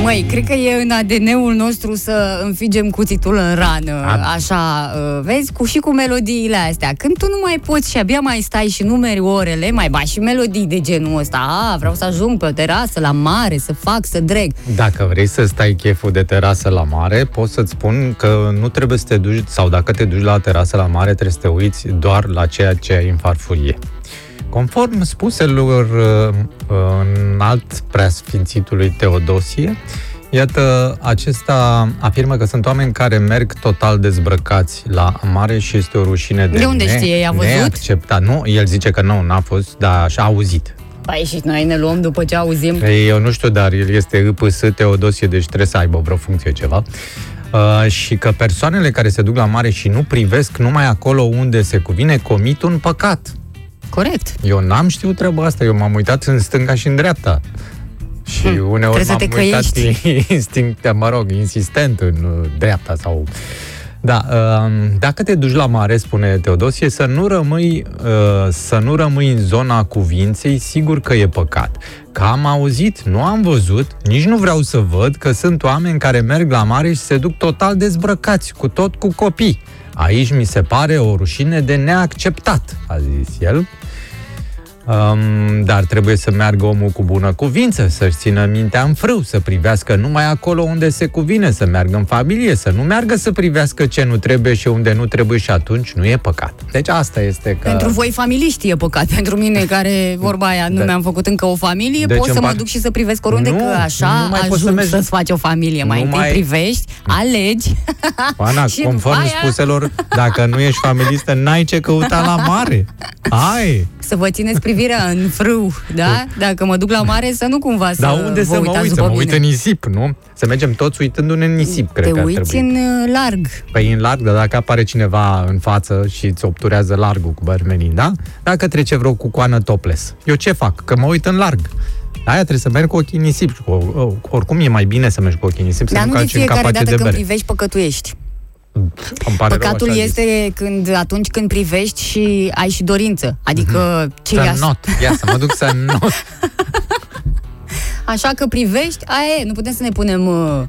Măi, cred că e în ADN-ul nostru să înfigem cuțitul în rană, A- așa, uh, vezi, cu și cu melodiile astea. Când tu nu mai poți și abia mai stai și numeri orele, mai ba și melodii de genul ăsta. A, vreau să ajung pe o terasă, la mare, să fac, să dreg. Dacă vrei să stai cheful de terasă la mare, pot să-ți spun că nu trebuie să te duci, sau dacă te duci la terasă la mare, trebuie să te uiți doar la ceea ce ai în farfurie. Conform spuselor uh, în alt preasfințitului Teodosie, Iată, acesta afirmă că sunt oameni care merg total dezbrăcați la mare și este o rușine de, De unde știe? I-a văzut? neacceptat. Nu, el zice că nu, n-a fost, dar așa a auzit. Păi și noi ne luăm după ce auzim. Ei, Eu nu știu, dar el este IPS Teodosie, deci trebuie să aibă vreo funcție ceva. Uh, și că persoanele care se duc la mare și nu privesc numai acolo unde se cuvine, comit un păcat. Corect. Eu n-am știut treaba asta, eu m-am uitat în stânga și în dreapta. Și Hmm, uneori trebuie să m-am te uitat (laughs) instinct, mă rog, insistent în uh, dreapta sau... Da, uh, dacă te duci la mare, spune Teodosie, să nu rămâi, uh, să nu rămâi în zona cuvinței, sigur că e păcat. Că am auzit, nu am văzut, nici nu vreau să văd că sunt oameni care merg la mare și se duc total dezbrăcați, cu tot cu copii. Aici mi se pare o rușine de neacceptat, a zis el. Um, dar trebuie să meargă omul cu bună cuvință, să-și țină mintea în frâu, să privească numai acolo unde se cuvine, să meargă în familie, să nu meargă să privească ce nu trebuie și unde nu trebuie și atunci nu e păcat. Deci asta este că... Pentru voi familiști e păcat. (laughs) Pentru mine, care, vorba aia, nu Da. mi-am făcut încă o familie, Deci pot să îmi mă par- duc și să privesc oriunde, Nu, că așa nu mai poți să ajung mergi- să-ți faci o familie. Mai Nu întâi mai- privești, alegi Ana, (laughs) și după conform aia spuselor, dacă nu ești familistă, n-ai ce căuta la mare. Ai! să vă țineți privirea în frâu, da? Dacă mă duc la mare, să nu cumva să Dar unde vă să mă uitați uit? Să după mă uit mine. în nisip, nu? Să mergem toți uitându-ne în nisip, cred Te că ar uiți trebui. în uh, larg. Păi în larg, dar dacă apare cineva în față și îți obturează largul cu bărmenii, da? Dacă trece vreo cucoană topless, eu ce fac? Că mă uit în larg. Aia trebuie să merg cu ochii în nisip. și Cu, oricum e mai bine să mergi cu ochii în nisip, să Dar nu nu de calci în fiecare capace dată de când bere. privești, păcătuiești. Îmi pare rău, Păcatul așa este când atunci când privești și ai și dorință. Adică ce Să ia not. Ia să mă duc să (laughs) not. Așa că privești, aia e, nu putem să ne punem, uh,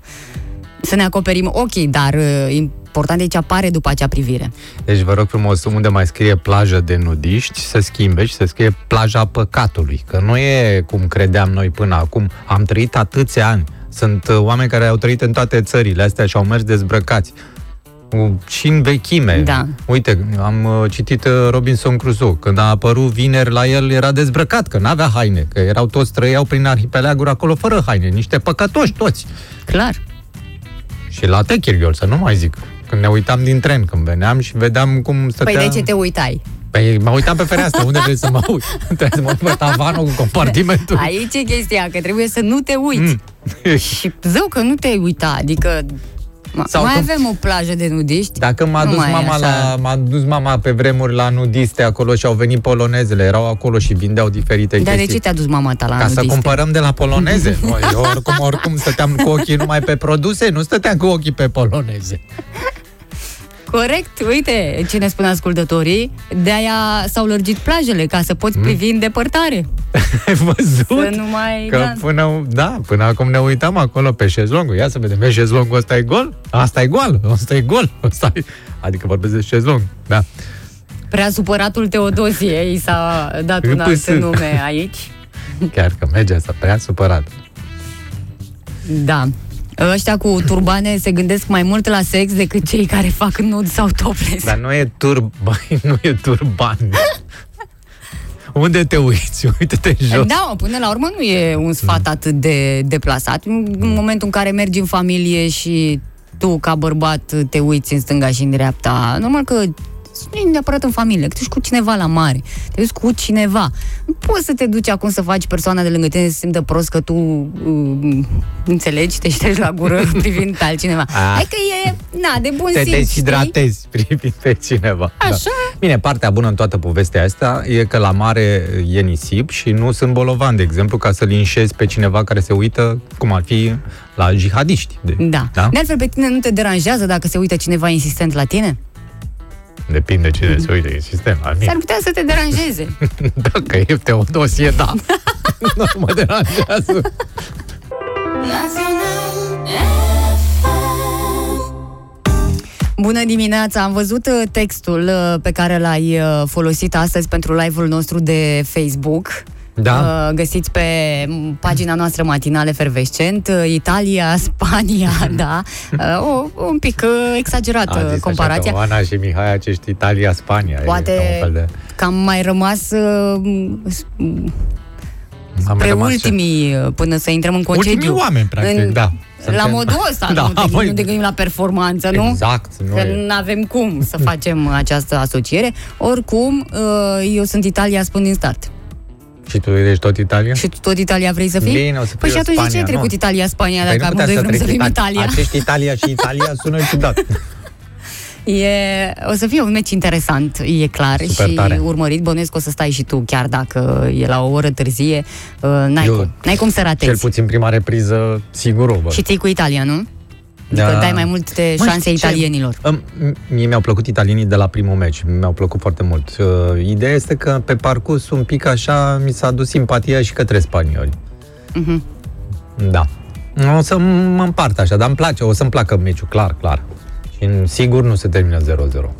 să ne acoperim ochii, dar uh, important e ce apare după acea privire. Deci vă rog frumos, unde mai scrie plajă de nudiști, să schimbe și să scrie plaja păcatului. Că nu e cum credeam noi până acum. Am trăit atâția ani. Sunt uh, oameni care au trăit în toate țările astea și au mers dezbrăcați. Uh, Și în vechime. Da. Uite, am uh, citit uh, Robinson Crusoe. Când a apărut vineri la el, era dezbrăcat, că n-avea haine. Că erau toți, trăiau prin arhipelaguri acolo fără haine. Niște păcătoși toți. Clar. Și la Techirghiol, să nu mai zic. Când ne uitam din tren, când veneam și vedeam cum Păi stătea... de ce te uitai? Păi mă uitam pe fereastră, unde vrei să mă uit? Trebuie să mă uit pe tavanul cu compartimentul. Aici e chestia, că trebuie să nu te uiți. Mm. Și zău că nu te uita, adică ma, Sau mai când- avem o plajă de nudiști. Dacă m-a Nu dus, mai e mama așa. la, m-a dus mama pe vremuri la nudiste acolo și au venit polonezele, erau acolo și vindeau diferite Dar de chestii. ce te-a dus mama ta la Ca să nudiste? cumpărăm de la poloneze. (laughs) Noi, eu oricum, oricum stăteam cu ochii numai pe produse, nu stăteam cu ochii pe poloneze. Corect, uite ce ne spun ascultătorii, de-aia s-au lărgit plajele, ca să poți privi în depărtare. (laughs) Ai văzut? Să nu mai... Că da. până, da, până acum ne uitam acolo pe șezlongul. Ia să vedem, e șezlongul ăsta e gol? Asta e gol, ăsta e gol. (laughs) Ăsta e... Adică vorbesc de șezlong, da. Prea supăratul Teodosie, i s-a dat un alt IPS. nume aici. (laughs) Chiar că merge asta, prea supărat. Da. Ăștia cu turbane se gândesc mai mult la sex decât cei care fac nud sau topless. Dar nu e turban, (laughs) nu e turban. Unde te uiți? Uite-te jos. Da, mă, până la urmă nu e un sfat atât de deplasat. În momentul în care mergi în familie și tu, ca bărbat, te uiți în stânga și în dreapta, normal că nu e neapărat în familie, că tu ești cu cineva la mare, te duci cu cineva. Nu poți să te duci acum să faci persoana de lângă tine să se simtă prost că tu uh, înțelegi, te ștergi la gură (laughs) privind pe altcineva. Ah. Hai că e, na, de bun Te simț, știi? deshidratezi (laughs) privind pe cineva. Așa. Da. Bine, partea bună în toată povestea asta e că la mare e nisip și nu sunt bolovan, de exemplu, ca să linșezi pe cineva care se uită, cum ar fi la jihadiști. De, Da. da? De altfel, pe tine nu te deranjează dacă se uită cineva insistent la tine? Depinde cine se uită, e sistem. La mine. S-ar putea să te deranjeze. (laughs) Dacă e Teodosie, da. (laughs) nu mă deranjează. Bună dimineața! Am văzut uh, textul uh, pe care l-ai uh, folosit astăzi pentru live-ul nostru de Facebook. Da. Uh, Găsiți pe m, pagina noastră matinal efervescent uh, Italia, (laughs) Spania, da uh, o, Un pic uh, exagerată A zis comparația Așa că Oana și Mihai, acești Italia, Spania. e Poate ca un fel de... cam mai rămas uh, s- Am spre rămas ce- ultimii uh, Până să intrăm în concediu Ultimii oameni, practic, în, da. La Suntem- modul ăsta (laughs) Da, nu, te, voi- nu te gândim la performanță, nu? Exact, nu Că e. nu avem cum să facem această asociere. Oricum, uh, eu sunt Italia, spun din start. Și tu ești tot Italia? Și tu tot Italia vrei să fii? Bine, o să Păi fiu și atunci de ce ai Spania, trecut nu? Italia-Spania Păi dacă nu putea amândoi vrem să trec fim Ita- Italia? Acești Italia și Italia (laughs) sună ciudat. E, o să fie un meci interesant, e clar, Super și tare. urmărit. Bănuiesc că o să stai și tu, chiar dacă e la o oră târzie. Uh, n-ai, Eu- cum, n-ai cum să Cel ratezi. puțin prima repriză, sigur o văd. Și ții cu Italia, nu? Da. Adică dai mai multe Mă, șanse știi ce? italienilor. Îm, Mie mi-au plăcut italienii de la primul meci, mi-au plăcut foarte mult. Uh, Ideea este că pe parcurs un pic așa mi s-a dus simpatia și către spanioli. Mhm. Da. O să mă împart așa, dar îmi place, o să-mi placă meciul, clar, clar. Și sigur nu se termină 0-0.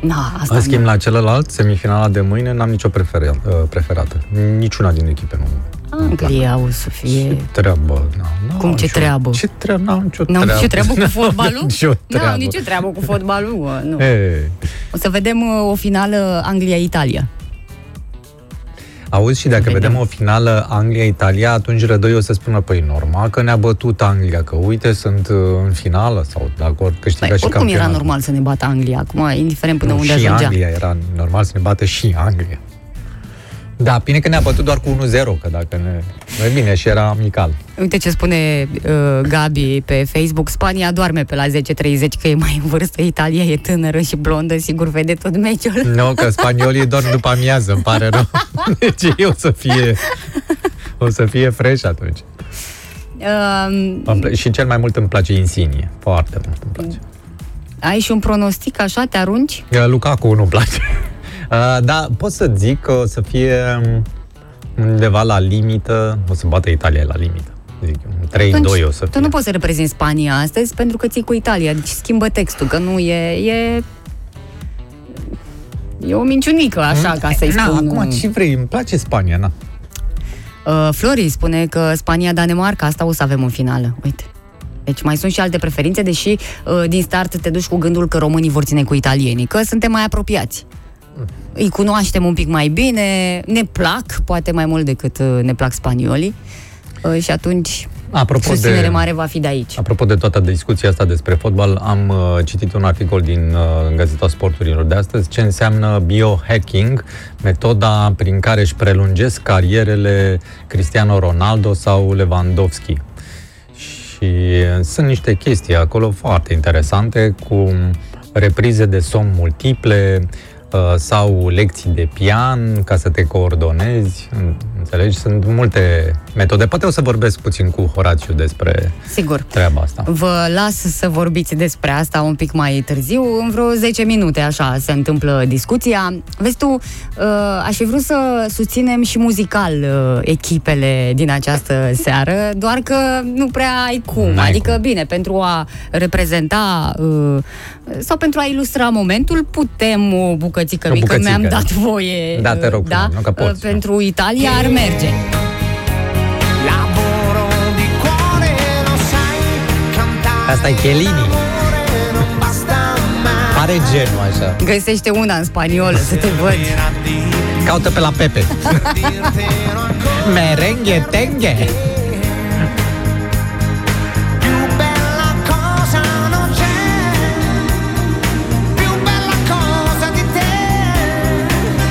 Na, asta În schimb, nu. la celălalt, semifinala de mâine, n-am nicio prefer- uh, preferată. Niciuna din echipe nu. Anglia o să fie... Treabă. n-am, n-am Cum ce nicio- treabă? Ce treabă? N-am nicio N-au treabă. nicio treabă cu fotbalul? nicio treabă. N-au nicio treabă cu fotbalul, mă, nu. E, O să vedem uh, o finală Anglia-Italia. Auzi, și dacă Vedem. vedem, o finală Anglia-Italia, atunci Rădoi o să spună, păi normal că ne-a bătut Anglia, că uite, sunt uh, în finală sau dacă câștiga Păi, și oricum era campionatul. normal să ne bată Anglia, acum, indiferent până nu, unde și ajungea. Anglia era normal să ne bată și Anglia. Da, bine că ne-a bătut doar cu 1-0, că dacă ne... E bine, și era amical. Uite ce spune uh, Gabi pe Facebook, Spania doarme pe la 10.30, că e mai în vârstă, Italia e tânără și blondă, sigur vede tot meciul. Nu, că (laughs) spaniolii dorm după amiază, îmi pare rău. (laughs) Deci ei o să fie... O să fie fresh atunci. Uh, Îmi pla- Și cel mai mult îmi place Insigne. Foarte mult îmi place. ai și un pronostic așa, te arunci? Uh, Lukaku nu-mi place. Uh, da, pot să zic că o să fie um, undeva la limită, o să bată Italia la limită. Zic, eu, un 3-2 o să tu fie. nu poți să reprezinți Spania astăzi pentru că ții cu Italia, deci schimbă textul, că nu e... e... E o minciunică, așa, ca să-i na, spun. acum ce vrei, îmi place Spania, na. Uh, Flori spune că Spania-Danemarca, asta o să avem în finală. Uite. Deci mai sunt și alte preferințe, deși uh, din start te duci cu gândul că românii vor ține cu italienii, că suntem mai apropiați. Îi cunoaștem un pic mai bine, ne plac, poate mai mult decât uh, ne plac spaniolii. Uh, și atunci Apropo susținere de, mare va fi de aici. apropo de toată discuția asta despre fotbal, am uh, citit un articol din uh, Gazeta Sporturilor de astăzi ce înseamnă biohacking, metoda prin care își prelungesc carierele Cristiano Ronaldo sau Lewandowski. Și uh, sunt niște chestii acolo foarte interesante cu reprize de somn multiple uh, sau lecții de pian ca să te coordonezi. Înțelegi? Sunt multe metode. Poate o să vorbesc puțin cu Horațiu despre Sigur. treaba asta. Vă las să vorbiți despre asta un pic mai târziu, în vreo 10 minute, așa se întâmplă discuția. Vezi tu, uh, aș fi vrut să susținem și muzical uh, echipele din această seară, doar că nu prea ai cum. N-ai adică, cum. bine, pentru a reprezenta uh, sau pentru a ilustra momentul, putem o bucățică O mică, bucățică, mi-am da. dat voie. Da, te rog uh, da? frumos, nu că poți, Uh, pentru Italia ar merge. Lavoro di cuore, lo sai, cantare Asta e Chiellini. non basta mai. Pare genul așa. Găsește una în spaniolă, să te văd. Era di Caută pe la Pepe. dirtelo ancora Merenghe, tenghe.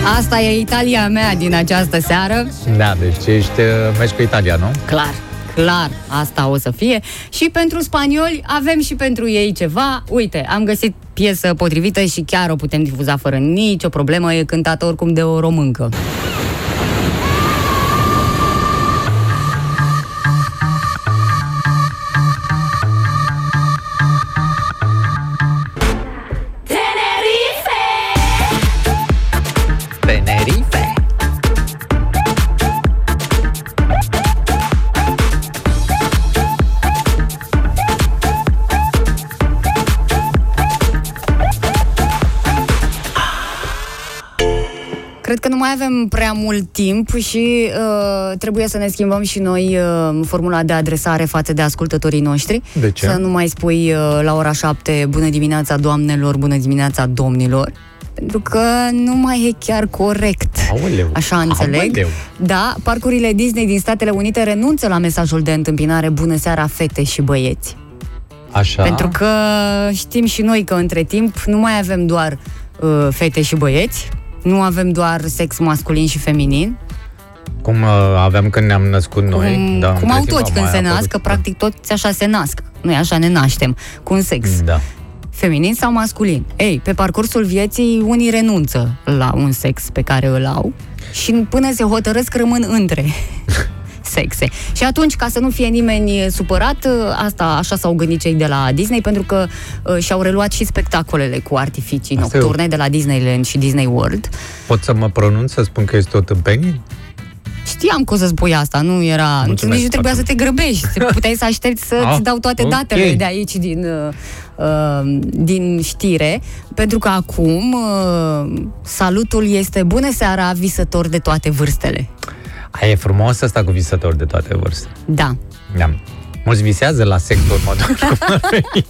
Asta e Italia mea din această seară. Da, deci ești, uh, mergi cu Italia, nu? Clar, clar, asta o să fie. Și pentru spanioli avem și pentru ei ceva. Uite, am găsit piesă potrivită și chiar o putem difuza fără nicio problemă. E cântată oricum de o româncă. Avem prea mult timp și uh, trebuie să ne schimbăm și noi uh, formula de adresare față de ascultătorii noștri. De ce? Să nu mai spui uh, la ora 7 bună dimineața doamnelor, bună dimineața domnilor. Pentru că nu mai e chiar corect. Aoleu. Așa înțeleg. Aoleu. Da, parcurile Disney din Statele Unite renunță la mesajul de întâmpinare Bună seara, fete și băieți. Așa. Pentru că știm și noi că între timp nu mai avem doar uh, fete și băieți, nu avem doar sex masculin și feminin, Cum uh, aveam când ne-am născut noi. cum, da, cum între au timp toți a când mai se apărut. nasc, că practic toți așa se nasc. Noi așa ne naștem, cu un sex. Da. Feminin sau masculin. Ei, pe parcursul vieții unii renunță la un sex pe care îl au și până se hotărăsc rămân între (laughs) sexe. Și atunci, ca să nu fie nimeni supărat, asta așa s-au gândit cei de la Disney, pentru că uh, și-au reluat și spectacolele cu artificii Asta e nocturne de la Disneyland și Disney World. Pot să mă pronunț să spun că este o tâmpenie? Știam că o să spui asta, nu era... Mulțumesc nici nu trebuia să foarte te grăbești. Puteai să aștepți să-ți Ah, dau toate ok. datele de aici din, uh, uh, din știre, pentru că acum uh, salutul este bună seara, visător de toate vârstele. Aia e frumos asta cu visători de toate vârste. Da. Da. Mulți visează la sex următor, cum ar veni.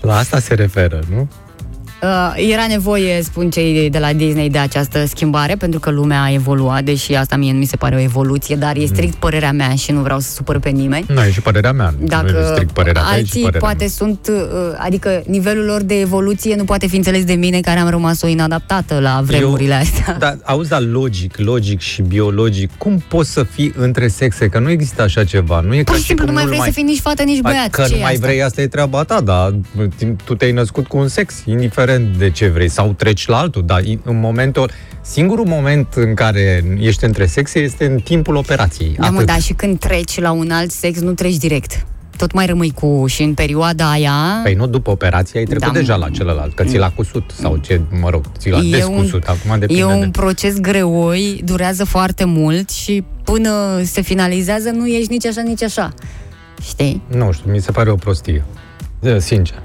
La asta se referă, nu? Uh, era nevoie, spun cei de la Disney, de această schimbare, pentru că lumea a evoluat, deși asta mie nu mi se pare o evoluție, dar e strict părerea mea și nu vreau să supăr pe nimeni. Nu, e și părerea mea. nu e Dacă strict părerea ta, e și alții părerea poate mea. sunt, uh, adică nivelul lor de evoluție nu poate fi înțeles de mine care am rămas o inadaptată la vremurile Eu- astea. Da, auzi, dar logic, logic și biologic, cum poți să fii între sexe? Că nu există așa ceva. Nu e Pur ca și și simplu cum nu mai nu-l vrei să fii nici fată, nici băiat. Că Ce nu e mai asta? vrei, asta e treaba ta, dar tu te-ai născut cu un sex, indiferent de ce vrei, sau treci la altul, dar în momentul, singurul moment în care ești între sexe este în timpul operației. Da, mă, Atât. dar și când treci la un alt sex, nu treci direct. Tot mai rămâi cu... Și în perioada aia... Păi nu, după operație ai trecut Da, deja mă. la celălalt, că ți l-a cusut, sau ce, mă rog, ți l-a E un- descusut, acum depinde E un de... proces greoi, durează foarte mult și până se finalizează nu ești nici așa, nici așa. Știi? Nu știu, mi se pare o prostie. De, Sincer.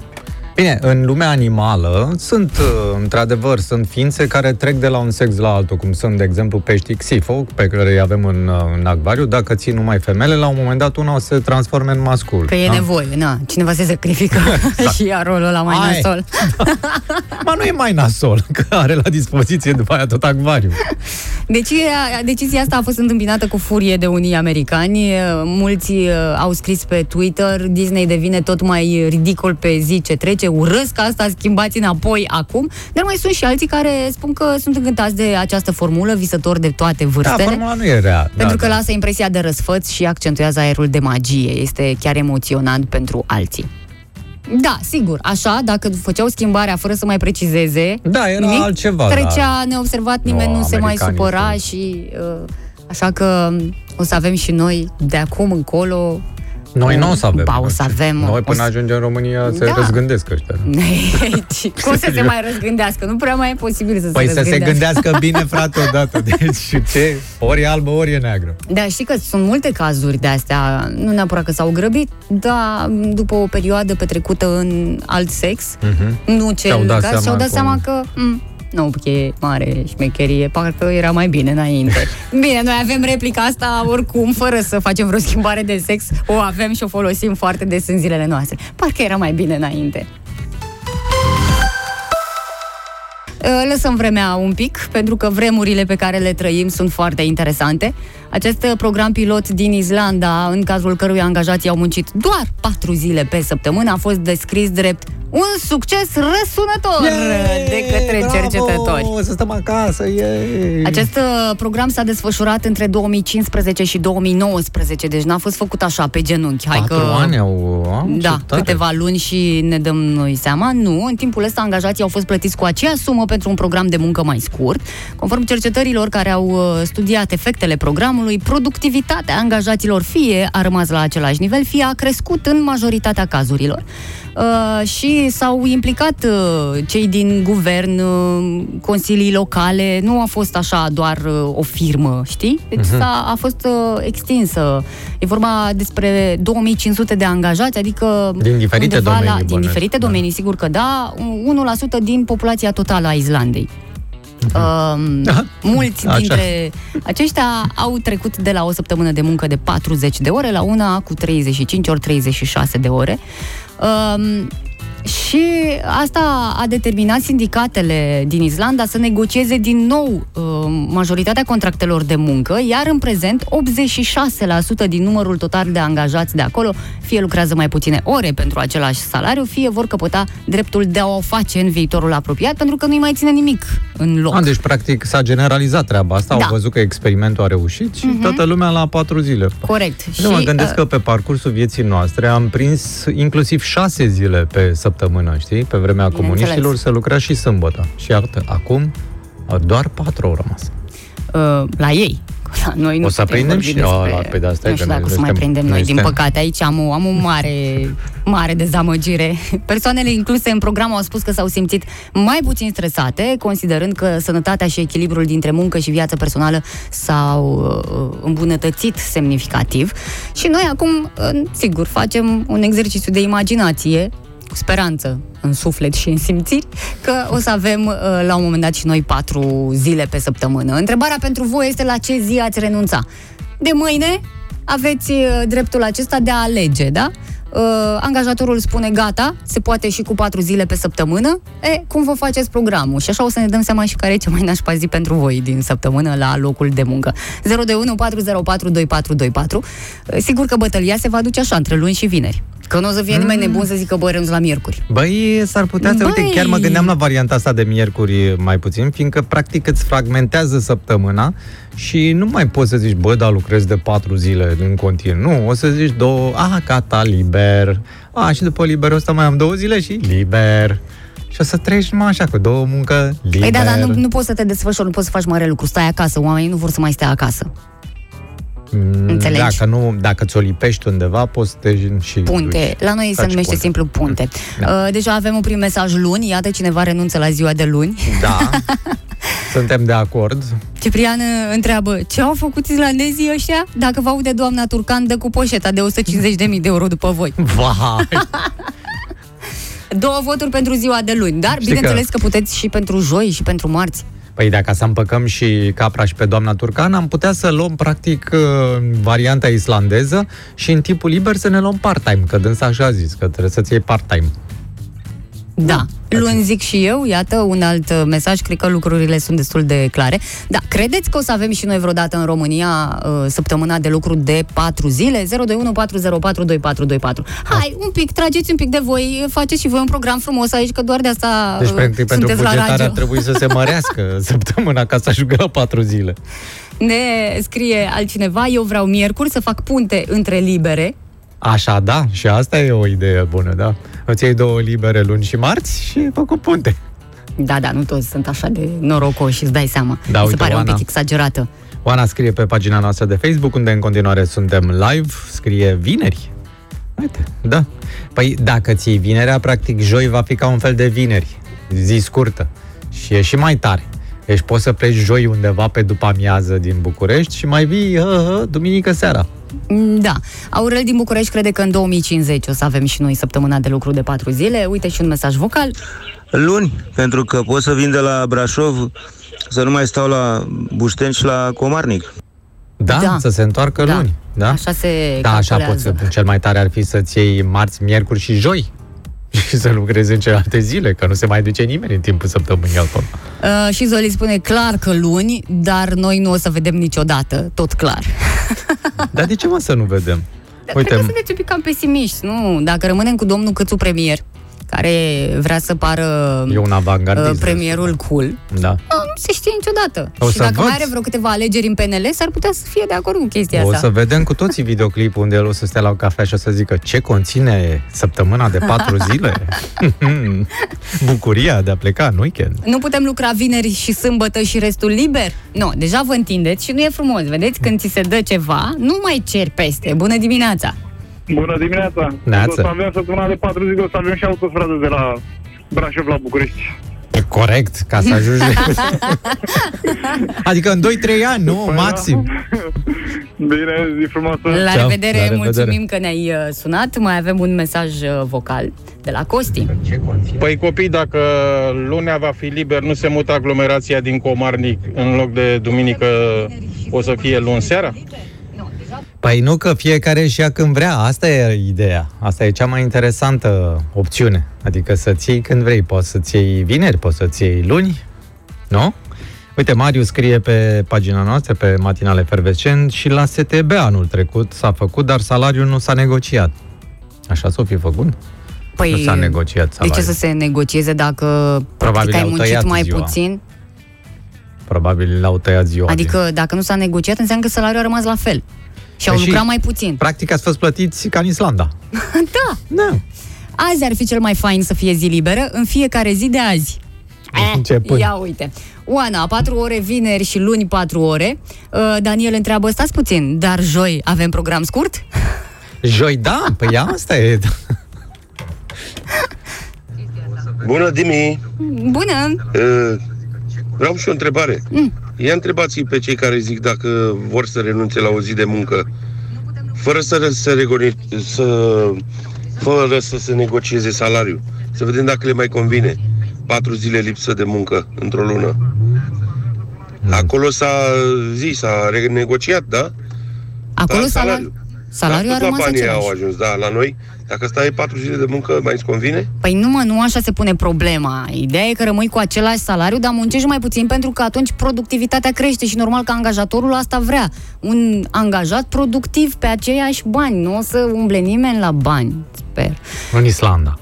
Bine, în lumea animală sunt, uh, într-adevăr, sunt ființe care trec de la un sex la altul, cum sunt, de exemplu, peștii xifo, pe care îi avem în, uh, în acvariu. Dacă țin numai femele, la un moment dat una o să se transforme în mascul. Că e da? nevoie, na. Cineva se sacrifică (laughs) (laughs) și ia rolul ăla mai Hai. nasol. (laughs) Ma nu e mai nasol, că are la dispoziție după aia tot acvariu. Deci, a- decizia asta a fost întâmpinată cu furie de unii americani. Mulți uh, au scris pe Twitter, Disney devine tot mai ridicol pe zi ce trece, urăsc asta, schimbați înapoi acum. Dar mai sunt și alții care spun că sunt încântați de această formulă, visători de toate Da, vârstele. formula nu e rea. Pentru da, că da. lasă impresia de răsfăț și accentuează aerul de magie. Este chiar emoționant pentru alții. Da, sigur, așa, dacă făceau schimbarea fără să mai precizeze, Da, era nimic, altceva, trecea neobservat, nimeni Nu, nu, se mai americanii supăra sunt- și uh, așa că o să avem și noi de acum încolo Noi nu o să avem. Ba, o nu să știu. avem, Noi o până să- ajungem în România se Da. răzgândesc ăștia. (laughs) Cum să se mai răzgândească? Nu prea mai e posibil să Păi se să se răzgândească. gândească (laughs) bine, frate, odată. Deci ce? Ori e albă, ori e neagră. Da, știi că sunt multe cazuri de astea, nu neapărat că s-au grăbit, dar după o perioadă petrecută în alt sex, nu cel Și-au dat care și-au seama dat cum- seama că m, nu, e mare șmecherie, parcă era mai bine înainte. (laughs) Bine, noi avem replica asta oricum, fără să facem vreo schimbare de sex, o avem și o folosim foarte des în zilele noastre. Parcă era mai bine înainte. Uh, Lăsăm vremea un pic, pentru că vremurile pe care le trăim sunt foarte interesante. Acest uh, program pilot din Islanda, în cazul căruia angajații au muncit doar patru zile pe săptămână, a fost descris drept un succes răsunător de către Bravo! cercetători. Să stăm acasă, yay! Acest uh, program s-a desfășurat între 2015 și 2019, deci n-a fost făcut așa pe genunchi. Hai Patru că... ani au... au Da, ce tare. câteva luni și ne dăm noi seama. Nu, în timpul ăsta angajații au fost plătiți cu aceeași sumă pentru un program de muncă mai scurt. Conform cercetărilor care au uh, studiat efectele programului, productivitatea angajaților fie a rămas la același nivel, fie a crescut în majoritatea cazurilor. Uh, și s-au implicat uh, cei din guvern, uh, consilii locale, nu a fost așa doar uh, o firmă, știi? Deci Mhm. s-a, a fost uh, extinsă. E vorba despre 2500 de angajați, adică Din diferite undeva domenii, La, din bănuiesc, diferite da. domenii, sigur că da, 1% din populația totală a Islandei. Um, mulți Așa. dintre aceștia au trecut de la o săptămână de muncă de 40 de ore la una cu 35 ori 36 de ore. Um, și asta a determinat sindicatele din Islanda să negocieze din nou uh, majoritatea contractelor de muncă, iar în prezent 86% din numărul total de angajați de acolo fie lucrează mai puține ore pentru același salariu, fie vor căpăta dreptul de a o face în viitorul apropiat, pentru că nu-i mai ține nimic în loc. A, deci, practic, s-a generalizat treaba asta, Da. au văzut că experimentul a reușit și toată lumea la patru zile. Corect. Nu mă gândesc uh, că pe parcursul vieții noastre am prins inclusiv șase zile pe săptămână, știi? Pe vremea Bineînțeles. comuniștilor se lucra și sâmbătă. Și iată, acum doar patru au rămas. uh, la ei. La noi nu O să putem prindem vorbi și- despre... a, la- pe de asta e nu știu că dacă noi o să mai suntem- prindem noi noi. Din suntem- păcate, aici am o, am o mare, (laughs) mare dezamăgire. Persoanele incluse în program au spus că s-au simțit mai puțin stresate, considerând că sănătatea și echilibrul dintre muncă și viață personală s-au uh, îmbunătățit semnificativ. Și noi acum, uh, sigur, facem un exercițiu de imaginație cu speranță în suflet și în simțiri, că o să avem uh, la un moment dat și noi patru zile pe săptămână. Întrebarea pentru voi este la ce zi ați renunța. De mâine aveți uh, dreptul acesta de a alege, da? Uh, angajatorul spune gata, se poate și cu patru zile pe săptămână. E, cum vă faceți programul? Și așa o să ne dăm seama și care e cea mai nașpa zi pentru voi din săptămână la locul de muncă. 021 404 2424. Uh, Sigur că bătălia se va duce așa, între luni și vineri. Că nu o să fie nimeni nebun să zică, bă, renunț la miercuri. Băi, s-ar putea să... Uite, Băi! chiar mă gândeam la varianta asta de miercuri mai puțin, fiindcă practic îți fragmentează săptămâna și nu mai poți să zici, bă, dar lucrez de patru zile în continuu. Nu, o să zici două, a, gata, liber. A, și după liberul ăsta mai am două zile și liber. Și o să treci numai așa, cu două muncă, liber. Păi da, dar nu, nu poți să te desfășori, nu poți să faci mare lucru, stai acasă, oamenii nu vor să mai stea acasă. Mm, Înțelegi? Dacă, nu, dacă ți-o lipești undeva, poți să te și Punte. duci. La noi se Faci numește punte. simplu punte. Da. Uh, Deja avem un prim mesaj luni, iată cineva renunță la ziua de luni. Da, (laughs) suntem de acord. Ciprian uh, întreabă, ce au făcut islandezii ăștia? Dacă vă aude doamna Turcan, dă cu poșeta de 150.000 de euro după voi. Vai! (laughs) Două voturi pentru ziua de luni, dar Știi bineînțeles că- că puteți și pentru joi și pentru marți. Păi dacă să împăcăm și capra și pe doamna Turcan, am putea să luăm practic uh, varianta islandeză și în timpul liber să ne luăm part-time, că dânsa așa a zis, că trebuie să-ți iei part-time. Da. Luni zic și eu, iată, un alt uh, mesaj, cred că lucrurile sunt destul de clare. Da, credeți că o să avem și noi vreodată în România uh, săptămâna de lucru de 4 zile? 02140422424. Hai, un pic, trageți un pic de voi, faceți și voi un program frumos aici, că doar de asta Deci uh, practic pentru sunteți la bugetare radio. ar trebui să se mărească (laughs) săptămâna ca să ajungă la patru zile. Ne scrie altcineva, eu vreau miercuri să fac punte între libere, Așa, da, și asta e o idee bună, da. Îți iei două libere luni și marți și ai făcut punte. Da, da, nu toți sunt așa de norocoși, îți dai seama. Da, Mi se uite, pare un Oana. pic exagerată. Oana scrie pe pagina noastră de Facebook, unde în continuare suntem live, scrie vineri. Uite, da. Păi dacă ți vinerea, practic joi va fi ca un fel de vineri, zi scurtă. Și e și mai tare. Deci poți să pleci joi undeva pe după amiază din București și mai vii hă, hă, duminică seara. Mm, Da. Aurel din București crede că în 2050 o să avem și noi săptămâna de lucru de 4 zile. Uite și un mesaj vocal. Luni, pentru că pot să vin de la Brașov să nu mai stau la Bușteni și la Comarnic. Da, Da. să se întoarcă Da. luni. Da, Așa se da așa calculează. poți să, cel mai tare ar fi să-ți iei marți, miercuri și joi. Și (laughs) să lucreze în celelalte zile, că nu se mai duce nimeni în timpul săptămânii acolo. Uh, și Zoli spune clar că luni, dar noi nu o să vedem niciodată, tot clar. (laughs) Dar de ce mă să nu vedem? Dar Uite, cred că sunteți un pic cam pesimiști, nu? Dacă rămânem cu domnul Câțu premier, care vrea să pară e un uh, avangardist. premierul cool, Da. uh, nu se știe niciodată. O și să dacă văd. mai are vreo câteva alegeri în PNL, s-ar putea să fie de acord cu chestia O asta. să vedem cu toții videoclipul unde el o să stea la o cafea și o să zică ce conține săptămâna de patru (laughs) zile. (laughs) Bucuria de a pleca în weekend. Nu putem lucra vineri și sâmbătă și restul liber? Nu, deja vă întindeți și nu e frumos. Vedeți, când ți se dă ceva, nu mai ceri peste. Bună dimineața! Bună dimineața! Neață. O să avem săptămâna de 4 zile, o să avem și autostradă de la Brașov la București. E corect, ca să ajungi. (laughs) adică în 2-3 ani, nu? Păi Maxim. da. (laughs) Bine, zi frumoasă! La Ceau, revedere, la revedere. mulțumim că ne-ai uh, sunat. Mai avem un mesaj uh, vocal de la Costi. Păi copii, dacă lunea va fi liber, nu se mută aglomerația din Comarnic în loc de duminică o să fie luni seara? Păi nu că fiecare și ia când vrea, asta e ideea. Asta e cea mai interesantă opțiune. Adică să-ți iei când vrei. Poți să-ți iei vineri, poți să-ți iei luni, nu? Uite, Marius scrie pe pagina noastră, pe Matinale Fervescent, și la STB anul trecut s-a făcut, dar salariul nu s-a negociat. Așa s-o fi făcut? Păi, nu s-a negociat de salariul. ce să se negocieze dacă Probabil practic ai au muncit tăiat mai ziua. puțin? Probabil l-au tăiat ziua. din- Adică dacă nu s-a negociat, înseamnă că salariul a rămas la fel. Și au Păi și- lucrat mai puțin. Practic ați fost plătiți ca în Islanda. (laughs) da! Da. Azi ar fi cel mai fain să fie zi liberă, în fiecare zi de azi. Începând. Ia uite. Oana, 4 ore vineri și luni 4 ore. Uh, Daniel întreabă, stați puțin, dar joi avem program scurt? (laughs) Joi, da, păi asta e. (laughs) Bună, Dimi! Bună! Uh, Vreau și o întrebare. Mm. Ia întrebați pe cei care zic dacă vor să renunțe la o zi de muncă, fără să, să, regoni, să, fără să se negocieze salariul. Să vedem dacă le mai convine. Patru zile lipsă de muncă într-o lună. Acolo s-a zis, s-a renegociat, da? Acolo Da, salariul, salariul da, a tot la rămas banii același. au ajuns, da, la noi. Dacă stai patru zile de muncă, mai îți convine? Păi nu mă, nu așa se pune problema. Ideea e că rămâi cu același salariu, dar muncești mai puțin pentru că atunci productivitatea crește și normal că angajatorul asta vrea. Un angajat productiv pe aceiași bani. Nu o să umble nimeni la bani, sper. În Islanda.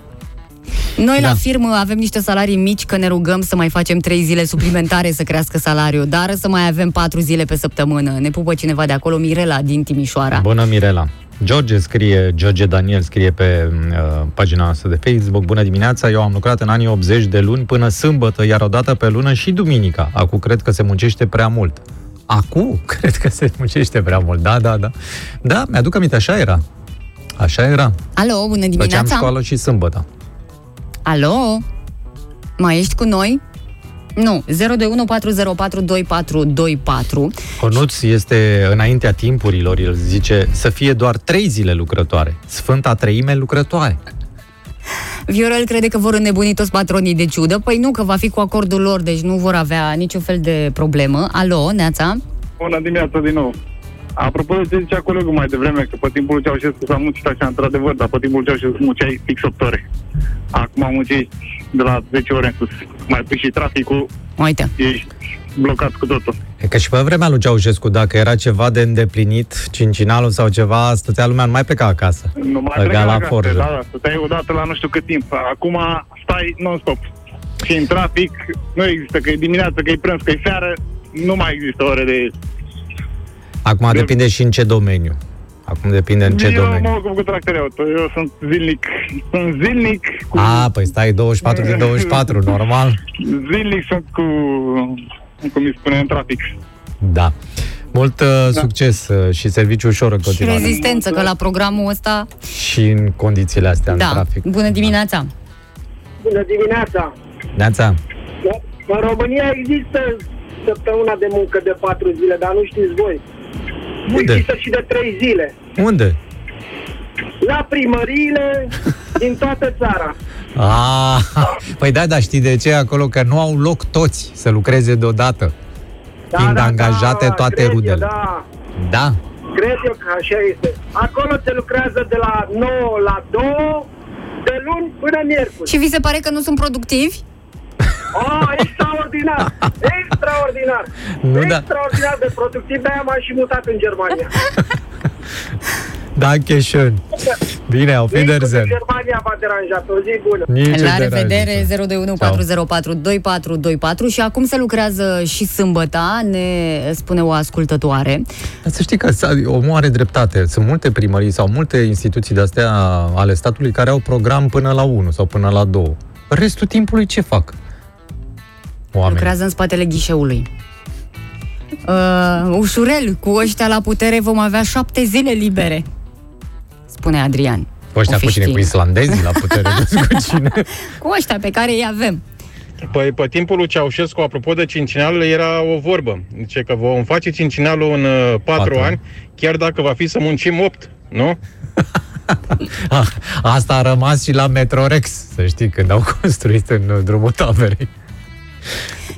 Noi Da. la firmă avem niște salarii mici că ne rugăm să mai facem trei zile suplimentare să crească salariul, dar să mai avem patru zile pe săptămână. Ne pupă cineva de acolo, Mirela din Timișoara. Bună, Mirela. George scrie, George Daniel scrie pe uh, pagina noastră de Facebook. Bună dimineața, eu am lucrat în anii 80 de luni până sâmbătă, iar o dată pe lună și duminica. Acum cred că se muncește prea mult. Acum (laughs) cred că se muncește prea mult. Da, da, da. Da, mi-aduc aminte, așa era. Așa era. Alo, bună Făceam dimineața! școală și sâmbătă. Alo? Mai ești cu noi? Nu, 021404224. Conuț este înaintea timpurilor, el zice să fie doar trei zile lucrătoare. Sfânta treime lucrătoare. Viorel crede că vor înnebuni toți patronii de ciudă. Păi nu, că va fi cu acordul lor, deci nu vor avea niciun fel de problemă. Alo, Neața? Bună dimineața din nou! Apropo de ce zicea colegul mai devreme, că pe timpul lui Ceaușescu s-a muncit așa, într-adevăr, dar pe timpul lui Ceaușescu munceai fix 8 ore. Acum muncești de la 10 ore în sus. Mai pui și traficul, Uite. ești blocat cu totul. E că și pe vremea lui Ceaușescu, dacă era ceva de îndeplinit, cincinalul sau ceva, stătea lumea, nu mai pleca acasă. Nu mai Băga pleca la acasă, forjă. Da, da, stăteai odată la nu știu cât timp. Acum stai non-stop. Și în trafic nu există, că e dimineață, că e prânz, că e seară, nu mai există ore de... Acum De- depinde și în ce domeniu. Acum depinde în ce eu domeniu. mă ocup cu tractere auto, eu sunt zilnic, sunt zilnic cu... A, păi stai 24 din 24, (laughs) normal. Zilnic sunt cu, cum îi spune, în trafic. Da. Mult uh, succes uh, și serviciu ușor în Și continuare. rezistență, că la programul ăsta... Și în condițiile astea în Da. trafic. Bună dimineața! Bună dimineața! Neața, În România există săptămâna de muncă de patru zile, dar nu știți voi. Unde? Există și de trei zile. unde? La primăriile din toată țara. Ah, păi da, dar știi de ce acolo? Că nu au loc toți să lucreze deodată. Da, Fiind da, angajate da, toate cred eu, rudele. Da, Da. cred eu că așa este. Acolo se lucrează de la 9 la 2 De luni până miercuri. Și vi se pare că nu sunt productivi? Oh, extraordinar! Extraordinar! (laughs) Nu, da. extraordinar de productiv, de-aia m-am și mutat în Germania. (laughs) Danke schön. Bine, auf Nici Wiedersehen. Germania v-a deranjat, o zi bună. Nici La o revedere, deranjă. 021 404 2424 și acum se lucrează și sâmbăta, ne spune o ascultătoare. Dar să știi că sa- omul are dreptate. Sunt multe primării sau multe instituții de-astea ale statului care au program până la 1 sau până la 2. Restul timpului ce fac? Oameni. Lucrează în spatele ghișeului. Uh, ușurel, cu ăștia la putere vom avea șapte zile libere, spune Adrian. Ăștia O fi cu cine? Cu știind. islandezii la putere? nu (laughs) știu cu cine? Cu ăștia pe care îi avem. Păi pe timpul lui Ceaușescu, apropo de cincinal, era o vorbă. Zice că vom face cincinalul în uh, patru Patru. ani, chiar dacă va fi să muncim opt, nu? (laughs) Ah, Asta a rămas și la Metrorex, să știi, când au construit în uh, drumul taberei.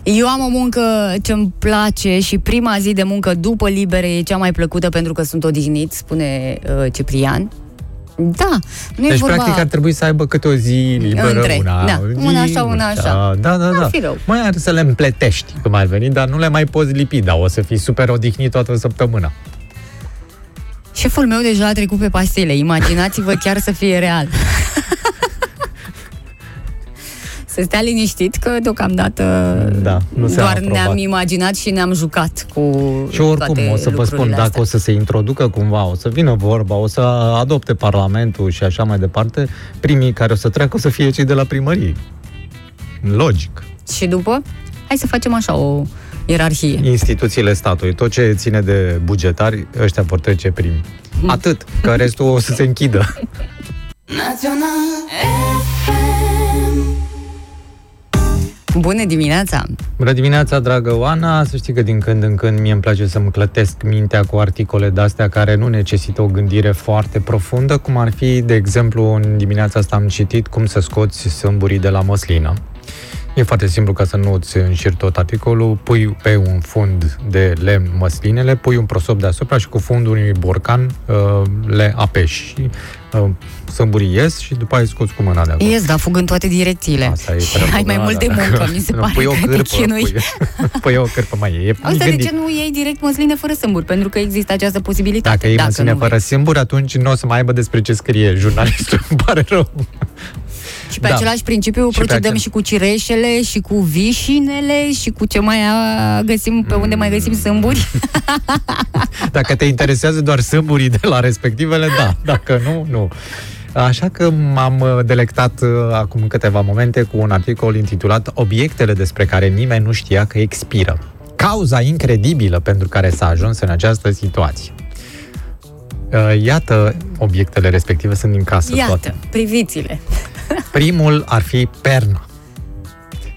Eu am o muncă ce îmi place și prima zi de muncă după libere e cea mai plăcută pentru că sunt odihnit, spune uh, Ciprian. Da, nu e Deci, vorba... practic, ar trebui să aibă câte o zi liberă, Între, una, da, zi, una așa, una așa. Da, da, N-ar da. fi rău. Mai ar să le împletești, cum ar veni, dar nu le mai poți lipi, dar o să fii super odihnit toată săptămâna. Șeful meu deja a trecut pe pastile. Imaginați-vă chiar să fie real. (laughs) să stea liniștit că deocamdată Da, nu se doar aprobat. ne-am imaginat și ne-am jucat cu Și oricum toate o să vă spun, lucrurile dacă astea. o să se introducă cumva, o să vină vorba, o să adopte Parlamentul și așa mai departe, primii care o să treacă o să fie cei de la primărie. Logic. Și după, hai să facem așa o ierarhie. Instituțiile statului, tot ce ține de bugetari, ăștia vor trece primi. Atât, că restul o să se închidă. Bună dimineața! Bună dimineața, dragă Oana! Să știi că din când în când mie îmi place să-mi clătesc mintea cu articole de-astea care nu necesită o gândire foarte profundă, cum ar fi, de exemplu, în dimineața asta am citit cum să scoți sâmburii de la măslină. E foarte simplu ca să nu îți înșiri tot articolul, pui pe un fund de lemn măslinele, pui un prosop deasupra și cu fundul unui borcan uh, le apeși. Și, uh, sâmburii ies și după aia îi scoți cu mâna de acolo. Ies, da, fug în toate direcțiile. Asta e și treaba, ai mai da, mult de da, muncă, dacă- mi se nu, pare pui o că te cârpă, chinui. Pui, (laughs) pui o cârpă mai e. Asta de gândit. ce nu iei direct măsline fără sâmburi? Pentru că există această posibilitate. Dacă e măsline nu fără simburi, atunci nu o să mai aibă despre ce scrie jurnalistul. (laughs) Îmi pare rău. Și pe Da. același principiu Și pe procedăm acel- și cu cireșele, și cu vișinele, și cu ce mai a, găsim, pe unde mai găsim sâmburi. (laughs) Dacă te interesează doar sâmburii de la respectivele, da. Dacă nu, nu. Așa că m-am uh, delectat uh, acum câteva momente cu un articol intitulat Obiectele despre care nimeni nu știa că expiră. Cauza incredibilă pentru care s-a ajuns în această situație. Uh, Iată, obiectele respective sunt din casă Iată, toate. priviți-le. (laughs) Primul ar fi perna.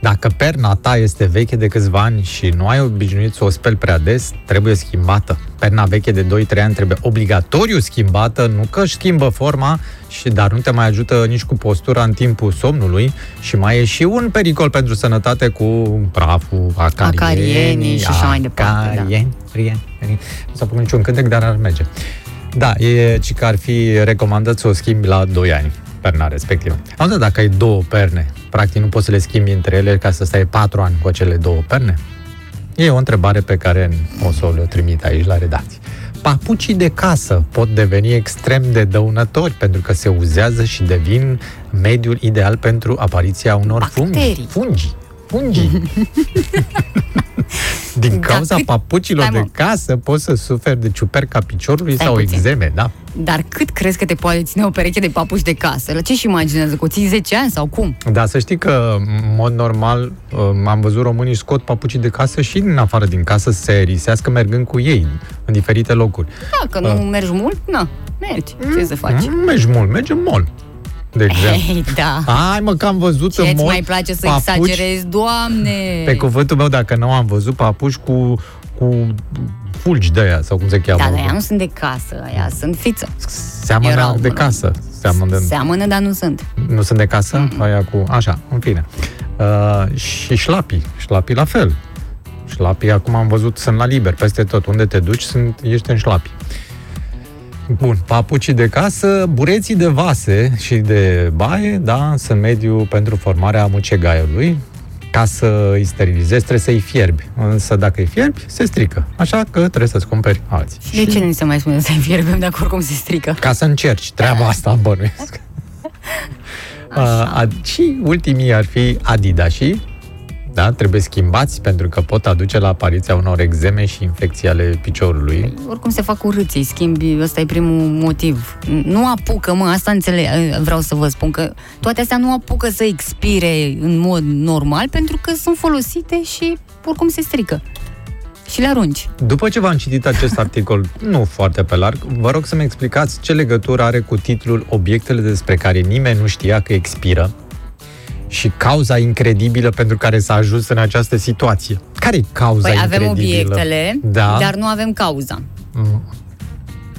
Dacă perna ta este veche de câțiva ani și nu ai obișnuit să o speli prea des, trebuie schimbată. Perna veche de 2-3 ani trebuie obligatoriu schimbată, nu că își schimbă forma, și dar nu te mai ajută nici cu postura în timpul somnului și mai e și un pericol pentru sănătate cu praful, acarienii, Acarienii și așa mai departe, da. acarieni, prieni, prieni. Nu s-a făcut niciun cântec, dar ar merge. Da, e ci că ar fi recomandat să o schimbi la 2 ani, perna respectivă. Am zis, dacă ai două perne, practic nu poți să le schimbi între ele ca să stai 4 ani cu acele două perne? E o întrebare pe care o să o trimit aici la redacție. Papucii de casă pot deveni extrem de dăunători pentru că se uzează și devin mediul ideal pentru apariția unor fungi. Bacterii. Fungi. Fungi. (laughs) Din Da, cauza cât- papucilor Stai, mă. de casă poți să suferi de ciuperca piciorului Stai sau puțin. exeme, da? Dar cât crezi că te poate ține o pereche de papuci de casă? La ce și imaginează? Că o ții 10 ani sau cum? Da, să știi că, în mod normal, uh, am văzut românii scot papucii de casă și din afară din casă să se erisească mergând cu ei în diferite locuri. Da, că nu Ah. mergi mult, na, mergi. Ce să faci? Mm, Mergi mult, merge mol. De (laughs) exemplu. Ei, da. Hai mă, că am văzut în Ce-ți mall mai place să papuci, exagerezi, doamne? Pe cuvântul meu, dacă nu am văzut papuci cu, cu fulgi de aia, sau cum se cheamă. Da, dar aia nu sunt de casă, aia sunt fiță. Seamănă erau de până- casă. Seamănă de... Seamănă, dar nu sunt. Nu sunt de casă? Mm-hmm. Aia cu... Așa, în fine. Uh, și șlapii. Șlapii la fel. Șlapii, acum am văzut, sunt la liber peste tot. Unde te duci, sunt, ești în șlapi. Bun, papucii de casă, bureții de vase și de baie, da, sunt mediu pentru formarea mucegaiului. Ca să îi sterilizezi, trebuie să-i fierbi. Însă dacă îi fierbi, se strică. Așa că trebuie să-ți cumperi alții. De ce nu se mai spune să-i fierbem dacă oricum se strică? Ca să încerci treaba asta, bănuiesc. (laughs) Uh, a- și ultimii ar fi Adidașii, da, trebuie schimbați pentru că pot aduce la apariția unor exeme și infecții ale piciorului. Oricum se fac urâți, îi schimbi, ăsta e primul motiv. Nu apucă, mă, asta înțeleg, vreau să vă spun că toate astea nu apucă să expire în mod normal pentru că sunt folosite și oricum se strică. Și le arunci. După ce v-am citit acest articol, nu foarte pe larg, vă rog să-mi explicați ce legătură are cu titlul Obiectele despre care nimeni nu știa că expiră și cauza incredibilă pentru care s-a ajuns în această situație. Care e cauza Păi avem incredibilă? obiectele, da. dar nu avem cauza.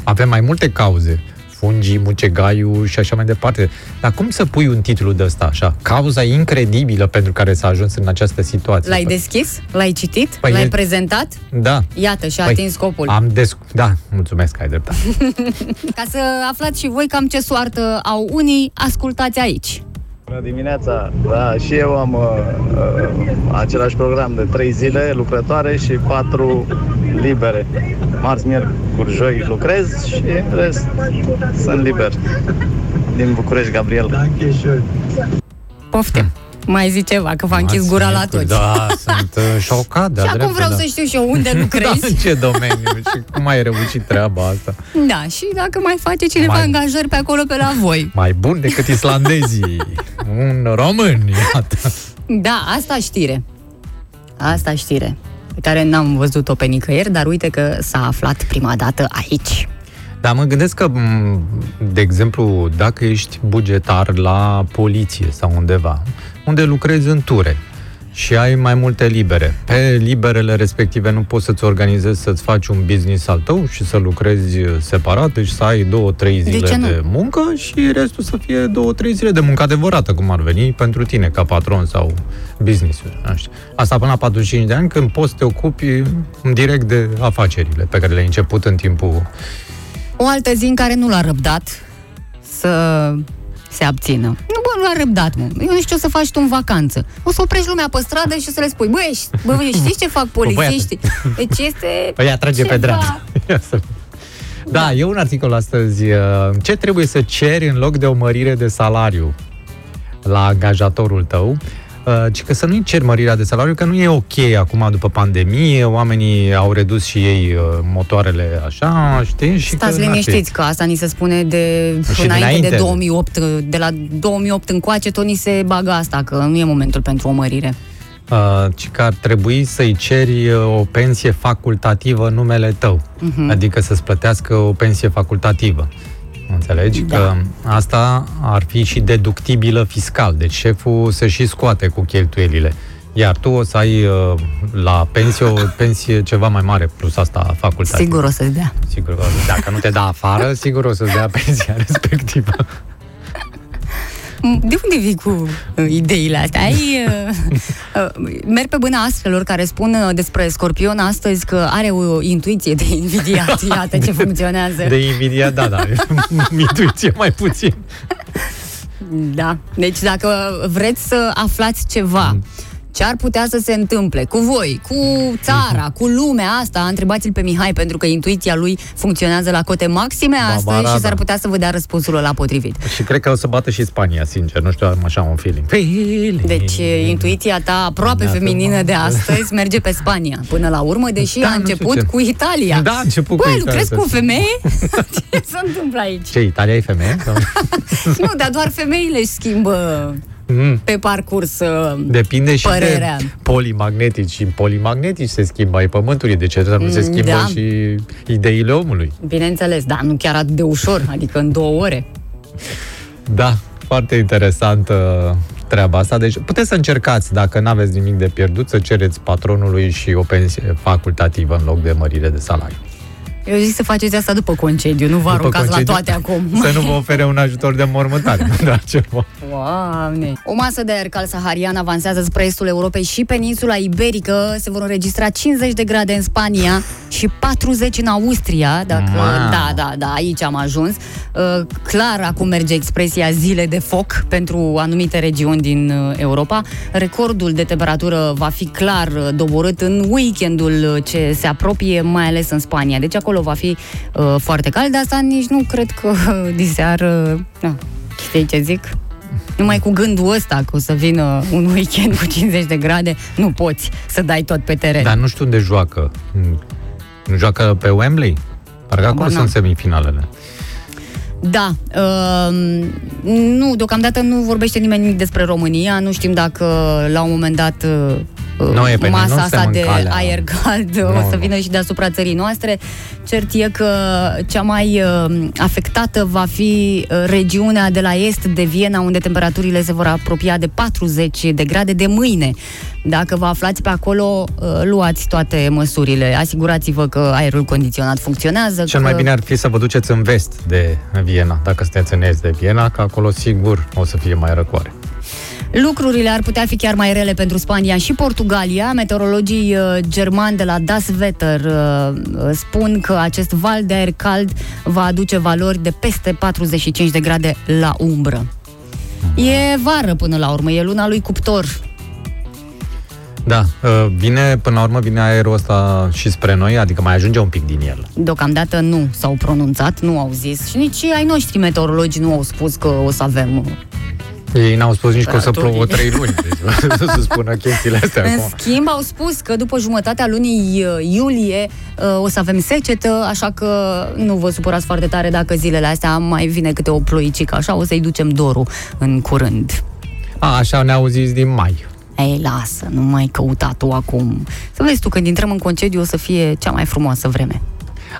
Avem mai multe cauze. Fungii, mucegaiul și așa mai departe. Dar cum să pui un titlu de ăsta așa? Cauza incredibilă pentru care s-a ajuns în această situație. L-ai deschis? L-ai citit? Păi L-ai e- prezentat? Da. Iată, și-a Păi, atins scopul. Am des... Da, mulțumesc, ai dreptate. (laughs) Ca să aflați și voi cam ce soartă au unii, ascultați aici. Bună dimineața! Da, și eu am uh, uh, același program de 3 zile lucrătoare și 4 libere. Marți, miercuri, joi lucrez și în rest sunt liber. Din București, Gabriel. Poftim. Mai zi ceva, că v-a închis gura la toți. Da, sunt uh, (laughs) șocat, de Și acum vreau să știu și eu unde (laughs) Da, lucrezi. în ce domeniu și cum ai reușit treaba asta? Da, și dacă mai face cineva Mai- angajări pe acolo pe la voi. Mai bun decât islandezii. Un român, iată. Da, asta știre. Asta știre. Pe care n-am văzut-o pe nicăieri, dar uite că s-a aflat prima dată aici. Dar mă gândesc că, m, de exemplu, dacă ești bugetar la poliție sau undeva, unde lucrezi în ture și ai mai multe libere, pe liberele respective nu poți să-ți organizezi să-ți faci un business al tău și să lucrezi separat, deci să ai două, trei De zile ce nu? de muncă și restul să fie două, trei zile de muncă adevărată, cum ar veni pentru tine ca patron sau business-uri. nu știu. Asta până la 45 de ani, când poți să te ocupi direct de afacerile pe care le-ai început în timpul O altă zi în care nu l-a răbdat să se abțină. Nu, bă, nu l-a răbdat, mă. Eu nu știu ce o să faci tu în vacanță. O să oprești lumea pe stradă și să le spui, băi, ș- bă, băi, știți ce fac polițiștii? Deci este Păi ea trage pe ceva- dreapta. (laughs) Ia să- Da, e un articol astăzi. uh, Ce trebuie să ceri în loc de o mărire de salariu la angajatorul tău? Uh, Ci că să nu-i ceri mărirea de salariu, că nu e ok acum după pandemie, oamenii au redus și ei uh, motoarele așa, știi? Și Stați că n-ar fi. liniștiți că asta ni se spune de Și înainte, dinainte. de 2008, de la 2008 încoace tot ni se bagă asta, că nu e momentul pentru o mărire. Uh, ci că ar trebui să-i ceri uh, o pensie facultativă în numele tău. Mhm. Adică să-ți plătească o pensie facultativă. Înțelegi? Da. Că asta ar fi și deductibilă fiscal. Deci șeful se și scoate cu cheltuielile. Iar tu o să ai uh, la pensie o (laughs) pensie ceva mai mare plus asta facultativă. Sigur o să-ți dea. Sigur că dacă nu te da afară, sigur o să-ți dea (laughs) pensia respectivă. De unde vii cu uh, ideile astea? Ai, uh, uh, merg pe bâna astfelor care spun uh, despre Scorpion astăzi că are o intuiție de invidiat. (laughs) Iată ce funcționează. De invidia, da, da. Intuiție mai puțin. Da. Deci dacă vreți să aflați ceva Mm. Ce ar putea să se întâmple cu voi, cu țara, cu lumea asta, întrebați-l pe Mihai pentru că intuiția lui funcționează la cote maxime astăzi Barbara, și s-ar da. putea să vă dea răspunsul la potrivit. Și cred că o să bată și Spania, sincer. Nu știu, am așa un feeling. Feeling. Deci e, intuiția ta aproape Da, feminină de frumos. astăzi merge pe Spania până la urmă, deși Da, a nu știu început ce. cu Italia. Da, a început cu Băi, Italia, lucrezi da. cu o femeie? (laughs) ce se întâmplă aici? Ce, Italia e femeie? Sau? (laughs) (laughs) nu, dar doar femeile își schimbă Mm. pe parcurs uh, Depinde și părerea. de polimagnetici. Și polimagnetici se schimbă ai pământului. De ce să nu se Mm, schimbă da. și ideile omului? Bineînțeles, dar nu chiar atât de ușor, adică în două ore. Da, foarte interesantă treaba asta. Deci puteți să încercați, dacă nu aveți nimic de pierdut, să cereți patronului și o pensie facultativă în loc de mărire de salariu. Eu zic să faceți asta după concediu, nu vă După aruncați concediu? la toate acum. Să nu vă (laughs) ofere un ajutor de mormântare, nu (laughs) doar ceva. Doamne! O masă de aer cald saharian avansează spre estul Europei și peninsula iberică. Se vor înregistra 50 de grade în Spania și 40 în Austria. Dacă... Mamă! Da, da, da, aici am ajuns. Uh, clar, acum merge expresia zile de foc pentru anumite regiuni din uh, Europa. Recordul de temperatură va fi clar uh, doborât în weekendul uh, ce se apropie, mai ales în Spania. Deci acolo va fi uh, foarte cald, de asta nici nu cred că uh, diseară... Na, știi ce zic? Numai cu gândul ăsta că o să vină un weekend cu 50 de grade, nu poți să dai tot pe teren. Dar nu știu unde joacă. Nu joacă pe Wembley? Parcă acolo Habar sunt semifinalele. Da, uh, nu, deocamdată nu vorbește nimeni nimic despre România, nu știm dacă la un moment dat uh, Nu, e pe noi, nu masa asta suntem în de calea. aer cald Nu, o să nu. vină și deasupra țării noastre. Cert e că cea mai uh, afectată va fi uh, regiunea de la est de Viena, unde temperaturile se vor apropia de 40 de grade de mâine. Dacă vă aflați pe acolo, uh, luați toate măsurile. Asigurați-vă că aerul condiționat funcționează. Cel că... mai bine ar fi să vă duceți în vest de Viena, dacă sunteți în est de Viena, că acolo sigur o să fie mai răcoare. Lucrurile ar putea fi chiar mai rele pentru Spania și Portugalia. Meteorologii uh, germani de la Das Wetter uh, uh, spun că acest val de aer cald va aduce valori de peste 45 de grade la umbră. E vară până la urmă, e luna lui cuptor. Da, uh, vine, până la urmă, vine aerul ăsta și spre noi, adică mai ajunge un pic din el. Deocamdată nu s-au pronunțat, nu au zis și nici ai noștri meteorologi nu au spus că o să avem uh, Ei n-au spus nici că o să Temperaturii. plouă trei luni, deci să se spună chestiile astea În acum. schimb, au spus că după jumătatea lunii uh, iulie uh, o să avem secetă, așa că nu vă supărați foarte tare dacă zilele astea mai vine câte o ploicică, așa o să-i ducem dorul în curând. A, așa ne-au zis din mai. Ei, lasă, nu mai căuta tu acum. Să vezi tu, când intrăm în concediu o să fie cea mai frumoasă vreme.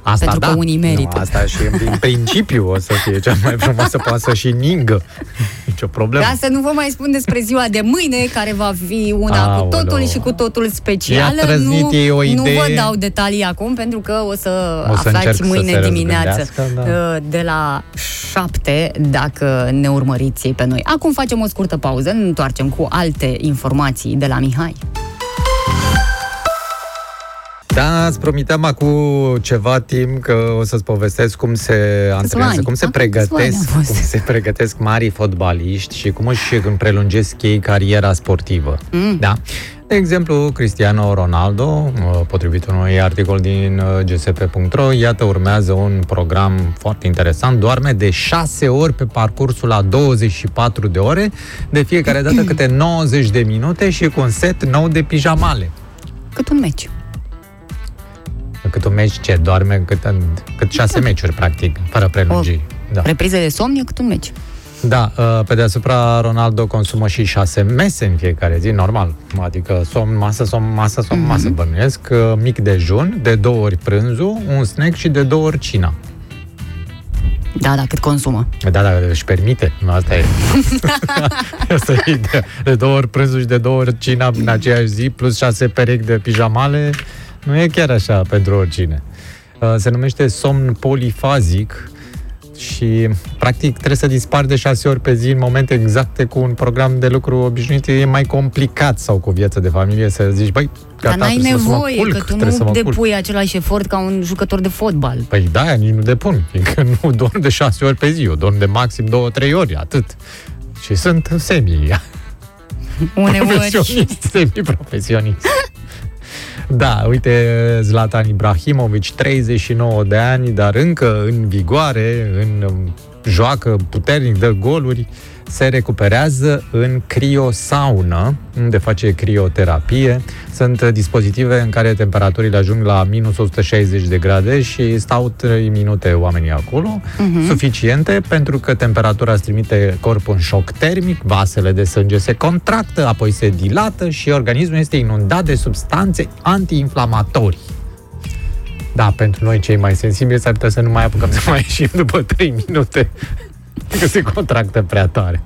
Asta Pentru da. că unii merită. Nu, asta și în, în principiu o să fie cea mai frumoasă, poate să și ningă. (laughs) Nicio problemă. Ca să nu vă mai spun despre ziua de mâine, care va fi una Aoleu. cu totul și cu totul specială. I-a trăznit nu, ei o nu idee. vă dau detalii acum, pentru că o să, O să aflați încerc să mâine se dimineață răzgândească, da. uh, de la 7, dacă ne urmăriți pe noi. Acum facem o scurtă pauză, ne întoarcem cu alte informații de la Mihai. Da, îți promiteam acum ceva timp că o să-ți povestesc cum se antrenează, ani. cum se Acum câțiva ani pregătesc, a fost. cum se pregătesc marii fotbaliști și cum își prelungesc ei cariera sportivă. Mm. Da. De exemplu, Cristiano Ronaldo, uh, potrivit unui articol din uh, gsp.ro, iată urmează un program foarte interesant, doarme de 6 ori pe parcursul a 24 de ore, de fiecare dată câte 90 de minute și cu un set nou de pijamale. Cât un meci. Cât un meci ce? Doarme cât, cât șase meciuri, practic, fără prelungiri. Da. Reprize de somn e cât un meci. Da, uh, pe deasupra Ronaldo consumă și șase mese în fiecare zi, normal. Adică somn, masă, somn, masă, somn, Mhm. masă, bănuiesc. uh, Mic dejun, de două ori prânzul, un snack și de două ori cina. Da, da, cât consumă. Da, da, își permite. Asta e. (laughs) Asta e ideea. De două ori prânzul și de două ori cina în aceeași zi, plus șase perechi de pijamale, nu e chiar așa pentru oricine. Uh, Se numește somn polifazic și practic trebuie să dispari de șase ori pe zi în momente exacte cu un program de lucru obișnuit. E mai complicat sau cu viață de familie să zici, băi, Dar gata, n-ai trebuie să mă nevoie, culc, că tu trebuie să nu mă culc. depui același efort ca un jucător de fotbal. Păi da, nici nu depun, fiindcă (laughs) nu dorm de șase ori pe zi, eu dorm de maxim două, trei ori, atât. Și sunt semi (laughs) Uneori. profesionist, semi-profesionist. Da, uite, Zlatan Ibrahimovic, 39 de ani, dar încă în vigoare, în um, joacă puternic, dă goluri, se recuperează în criosaună, unde face crioterapie. Sunt uh, dispozitive în care temperaturile ajung la minus 160 de grade și stau 3 minute oamenii acolo, Mhm. suficiente pentru că temperatura îți trimite corpul în șoc termic, vasele de sânge se contractă, apoi se dilată și organismul este inundat de substanțe antiinflamatorii. Da, pentru noi cei mai sensibili s-ar putea să nu mai apucăm să mai ieșim după 3 minute, (laughs) că se contractă prea tare.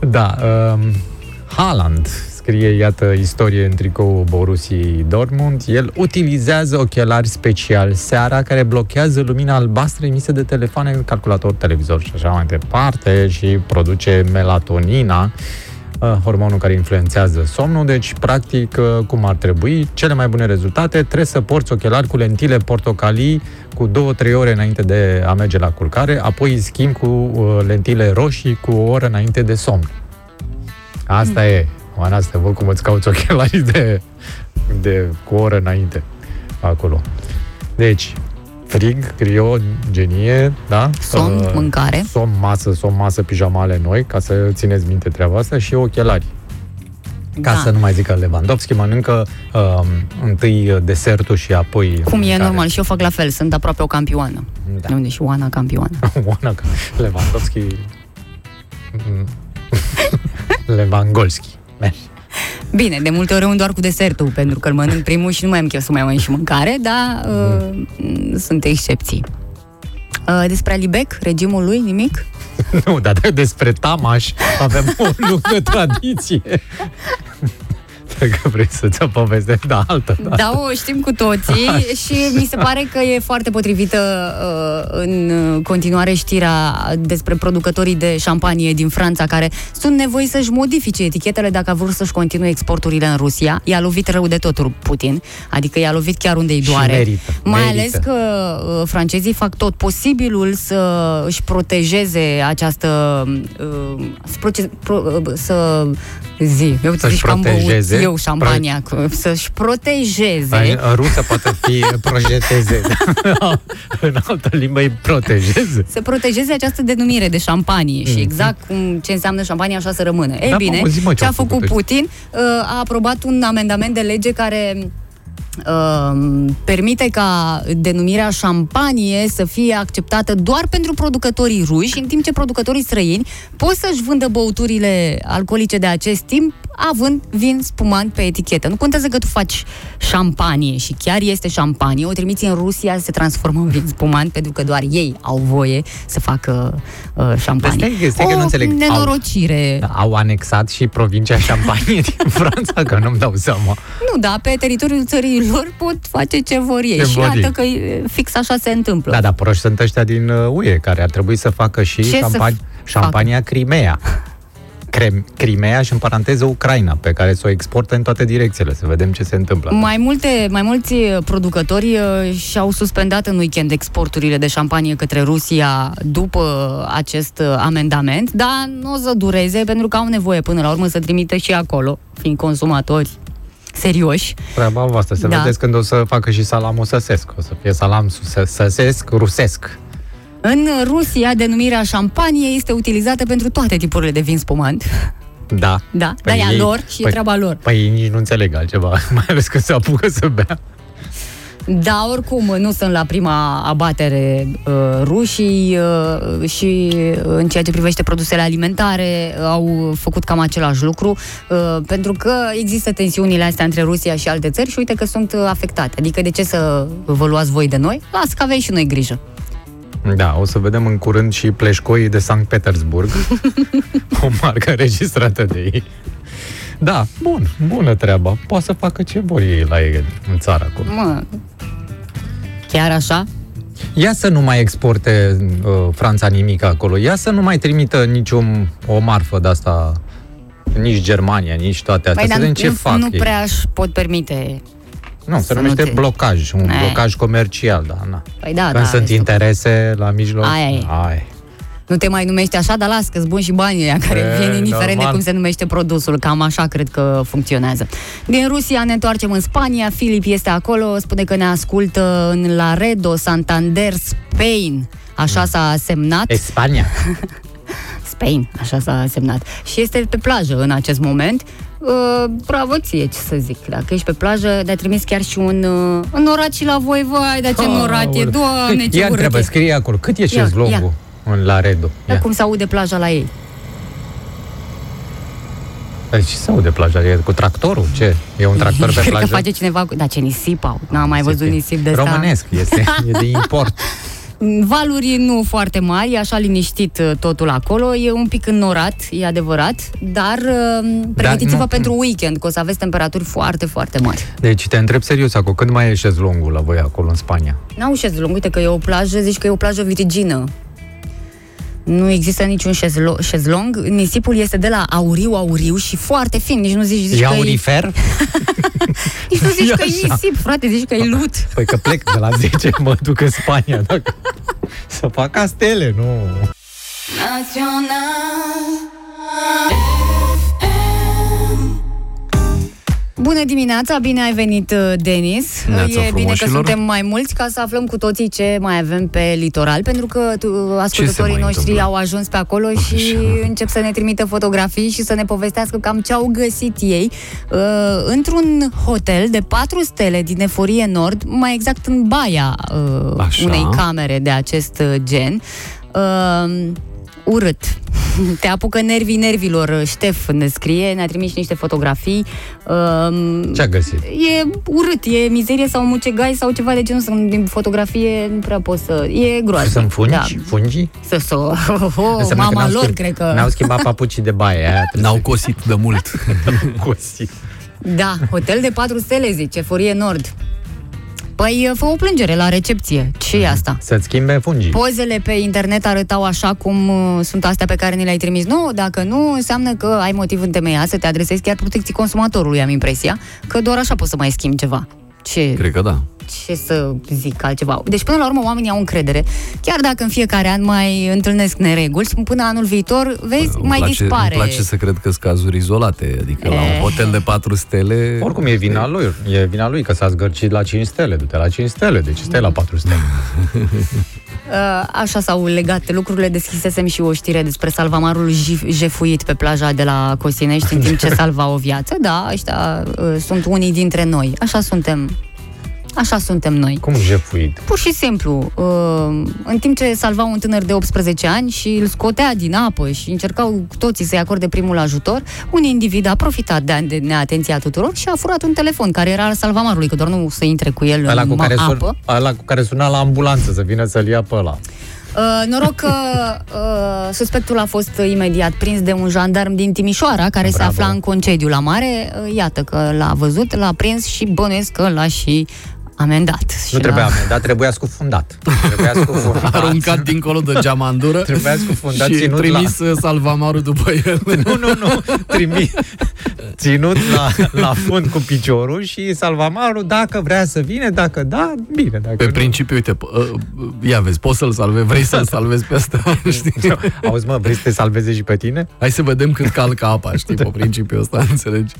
Da, um, Haaland, scrie, iată, istorie în tricoul Borussiei Dortmund. El utilizează ochelari special seara care blochează lumina albastră emisă de telefoane, calculator, televizor și așa mai departe și produce melatonina uh, hormonul care influențează somnul, deci, practic, uh, cum ar trebui, cele mai bune rezultate, trebuie să porți ochelari cu lentile portocalii cu 2-3 ore înainte de a merge la culcare, apoi îi schimb cu uh, lentile roșii cu o oră înainte de somn. Asta e. Oana, să te văd cum îți cauți ochelarii de, de cu o oră înainte acolo. Deci, frig, criogenie, da? Somn, Uh, mâncare. Somn, masă, somn, masă, pijamale noi, ca să țineți minte treaba asta și ochelari. Ca Da. să nu mai zică Lewandowski, mănâncă uh, întâi desertul și apoi Cum e mâncare. normal și eu fac la fel, sunt aproape o campioană. Da. Unde și Oana campioană. (laughs) Oana, Lewandowski... Mm. (laughs) Lewandowski. Mergi. Bine, de multe ori îmi doar cu desertul, pentru că îl mănânc primul și nu mai am chef să mai mănânc și mâncare, dar uh, sunt excepții. Uh, despre Alibec, regimul lui, nimic? (laughs) Nu, dar de- despre Tamaș avem (laughs) o lungă tradiție. (laughs) Dacă vrei să-ți o povestesc, da, altă. Da. Da, o știm cu toții și mi se pare că e foarte potrivită uh, în continuare știrea despre producătorii de șampanie din Franța care sunt nevoiți să-și modifice etichetele dacă vor să-și continue exporturile în Rusia. I-a lovit rău de tot Putin, adică i-a lovit chiar unde îi Și doare. merită, Mai merită. ales că uh, francezii fac tot posibilul să își protejeze această uh, să, proce- pro, uh, să zi, eu Să-și zici că am băut protejeze. Eu șampania, că să-și protejeze În, în rusă poate fi (laughs) projeteze. (laughs) în altă limbă îi protejeze. să protejeze această denumire de șampanie și exact cum ce înseamnă șampanie așa să rămână. Ei Mhm. Da, bine, mă, zi, mă, ce ce a au făcut făcut ăștia? Putin uh, a aprobat un amendament de lege care uh, permite ca denumirea șampanie să fie acceptată doar pentru producătorii ruși, în timp ce producătorii străini pot să-și vândă băuturile alcoolice de acest timp având vin spumant pe etichetă. Nu contează că tu faci șampanie și chiar este șampanie, o trimiți în Rusia, se transformă în vin spumant pentru că doar ei au voie să facă uh, șampanie. Stai, stai că o nu înțeleg. Au- nenorocire. Da, Au anexat și provincia Champagne (laughs) din Franța, că nu-mi dau seama. Nu, da, pe teritoriul țării lor pot face ce vor ei. Ce și vor iată ei. că e, fix așa se întâmplă. Da, da, proști sunt ăștia din uh, UE, care ar trebui să facă și Ce să șampani, f- șampania Crimea. Crem, Crimea și în paranteză Ucraina, pe care să o exportă în toate direcțiile, să vedem ce se întâmplă. Mai, multe, mai mulți uh, producători uh, și-au suspendat în weekend exporturile de șampanie către Rusia după acest uh, amendament, dar nu o să dureze pentru că au nevoie până la urmă să trimită și acolo, fiind consumatori serioși. Treaba voastră, să Da. vedeți când o să facă și salamul săsesc. O să fie salam suse- săsesc, rusesc. În Rusia, denumirea șampanie este utilizată pentru toate tipurile de vin spumant. Da. Da, dar e a ei- lor și e treaba lor. Păi ei nici nu înțeleg altceva, (laughs) mai ales că se apucă să bea. Da, oricum, nu sunt la prima abatere uh, rușii uh, și uh, în ceea ce privește produsele alimentare uh, au făcut cam același lucru, uh, pentru că există tensiunile astea între Rusia și alte țări și uite că sunt uh, afectate. Adică de ce să vă luați voi de noi? Las că avem și noi grijă. Da, o să vedem în curând și pleșcoii de Sankt Petersburg. (laughs) o marcă registrată de ei. Da, bun, bună treaba. Poate să facă ce vor ei la ei în țară acolo. Mă, chiar așa? Ia să nu mai exporte uh, Franța nimic acolo. Ia să nu mai trimită niciun o marfă de asta nici Germania, nici toate astea. Păi, să vedem ce nu, fac nu ei. prea își pot permite Nu, se să numește nu te- blocaj, un Eh. blocaj comercial, da, na. Păi da, Când da, sunt este- interese la mijloc, Aia e. ai. Nu te mai numești așa, dar las că-ți buni și banii ăia care E, vin indiferent de normal. cum se numește produsul. Cam așa cred că funcționează. Din Rusia ne întoarcem în Spania. Filip este acolo, spune că ne ascultă în Laredo, Santander, Spain. Așa s-a semnat. Spania. (laughs) Spain, așa s-a semnat. Și este pe plajă în acest moment. Uh, bravo ție, ce să zic. Dacă ești pe plajă, de-a trimis chiar și un uh, înorat și la voi, vai, dar ce înorat e, doamne, ce Ia urât întreabă, e. scrie acolo, cât e Ia, șezlongul în Laredo? Dar Ia. cum se aude plaja la ei? Deci ce se aude plaja? E cu tractorul? Ce? E un tractor pe (laughs) Cred plajă? că face cineva cu... Da, ce nisip au. N-am mai văzut nisip de ăsta. Românesc, este, e de import. (laughs) Valuri nu foarte mari, e așa liniștit uh, totul acolo, e un pic înnorat, e adevărat, dar uh, pregătiți-vă nu- pentru weekend, că o să aveți temperaturi foarte, foarte mari. Deci te întreb serios acum, când mai e șezlongul la voi acolo în Spania? N-au șezlong, uite că e o plajă, zici că e o plajă virgină. Nu există niciun șezlo- șezlong. Nisipul este de la auriu-auriu și foarte fin. Nici nu zici, zici E că e, aurifer? (laughs) nici nu zici E că e așa. nisip, frate, zici că e lut. Păi că plec de la 10, (laughs) mă duc în Spania, dacă... Să fac castele, nu... Bună dimineața, bine ai venit, uh, Denis. Neața, e bine că frumoșilor. suntem mai mulți ca să aflăm cu toții ce mai avem pe litoral, pentru că tu, ascultătorii mai noștri întâmplă? au ajuns pe acolo și încep să ne trimită fotografii și să ne povestească cam ce au găsit ei uh, într-un hotel de 4 stele din Eforie Nord, mai exact în baia uh, Așa. unei camere de acest uh, gen. Uh, urât. Te apucă nervii nervilor. Ștef ne scrie, ne-a trimis și niște fotografii. Um, Ce-a găsit? E urât, e mizerie sau mucegai sau ceva de genul, sunt din fotografie, nu prea pot să... E groaznic. Sunt fungi? Da. Fungi? Să să... Oh, oh, Înseamnă că mama n-au lor, schimb- cred că... N-au schimbat papucii de baie. Aia N-au cosit de mult. (laughs) cosit. Da, hotel de 4 stele, zice, Forie Nord. Păi, fă o plângere la recepție. ce e asta? Să-ți schimbe fungii. Pozele pe internet arătau așa cum uh, sunt astea pe care ni le-ai trimis. Nu, dacă nu, înseamnă că ai motiv întemeiat să te adresezi chiar protecții consumatorului, am impresia, că doar așa poți să mai schimbi ceva. Ce, Cred că da. ce să zic altceva. Deci, până la urmă, oamenii au încredere. Chiar dacă în fiecare an mai întâlnesc nereguli, până anul viitor, vezi, Îmi mai place, dispare. Îmi place să cred că sunt cazuri izolate. Adică la un hotel de 4 stele... Oricum e vina lui, e vina lui că s-a zgărcit la 5 stele, du-te la 5 stele, deci stai la 4 stele. (laughs) Uh, Așa s-au legat lucrurile. Deschisesem și o știre despre salvamarul jif- jefuit pe plaja de la Cosinești în timp ce (laughs) salva o viață. Da, ăștia uh, sunt unii dintre noi. Așa suntem. Așa suntem noi. Cum jefuit? Pur și simplu, uh, în timp ce salva un tânăr de 18 ani și îl scotea din apă și încercau cu toții să-i acorde primul ajutor, un individ a profitat de, de neatenția tuturor și a furat un telefon care era al salvamarului, că doar nu să intre cu el Ăla în cu, care ma- sun, apă. ăla cu care suna la ambulanță să vină să-l ia pe ăla. Uh, noroc că uh, suspectul a fost imediat prins de un jandarm din Timișoara, care se Bravo. afla în concediu la mare. Uh, iată că l-a văzut, l-a prins și bănuiesc că l-a și amendat. Nu Și trebuia l-a- amendat, trebuia scufundat. Trebuia (laughs) scufundat. Aruncat dincolo de geamandură Trebuia scufundat, și ținut trimis la... salvamarul după el. (laughs) Nu, nu, nu. Trimis, ținut la, la fund cu piciorul și salvamarul, dacă vrea să vine, dacă da, bine. Dacă Pe nu. principiu, uite, p- uh, ia vezi, poți să-l salvezi, vrei să-l salvezi pe ăsta, (laughs) știi? Auzi, mă, vrei să te salveze și pe tine? Hai să vedem când calcă apa, știi, pe principiul ăsta, înțelegi?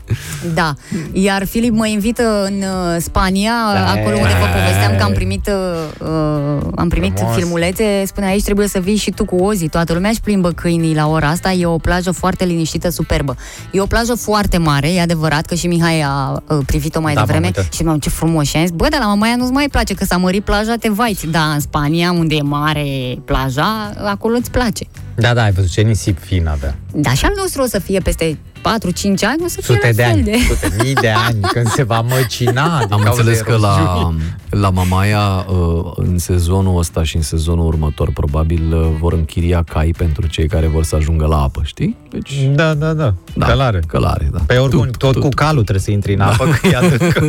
Da, iar Filip mă invită în uh, Spania, Da. acolo unde vă povesteam că am primit, uh, uh, am primit Frumos. filmulețe. Spune aici trebuie să vii și tu cu Ozi. Toată lumea își plimbă câinii la ora asta. E o plajă foarte liniștită, superbă. E o plajă foarte mare, e adevărat că și Mihai a uh, privit-o mai Da, m-am devreme uitat. și mi-am ce frumos. Și am zis, bă, dar la Mamaia nu-ți mai place că s-a mărit plaja, te vaiți. Da, în Spania, unde e mare plaja, acolo îți place. Da, da, ai văzut ce nisip fin avea. Da, și al nostru o să fie peste 4-5 ani, o să fie Sute la de fel ani, de... sute mii de ani, când se va măcina din Am cauza înțeles că la, eroziunii. la Mamaia, uh, în sezonul ăsta și în sezonul următor, probabil uh, vor închiria cai pentru cei care vor să ajungă la apă, știi? Deci, Da, da, da, da, călare. Călare, da. Pe oricum, tot cu calul trebuie să intri în apă, că e adâncă. (laughs)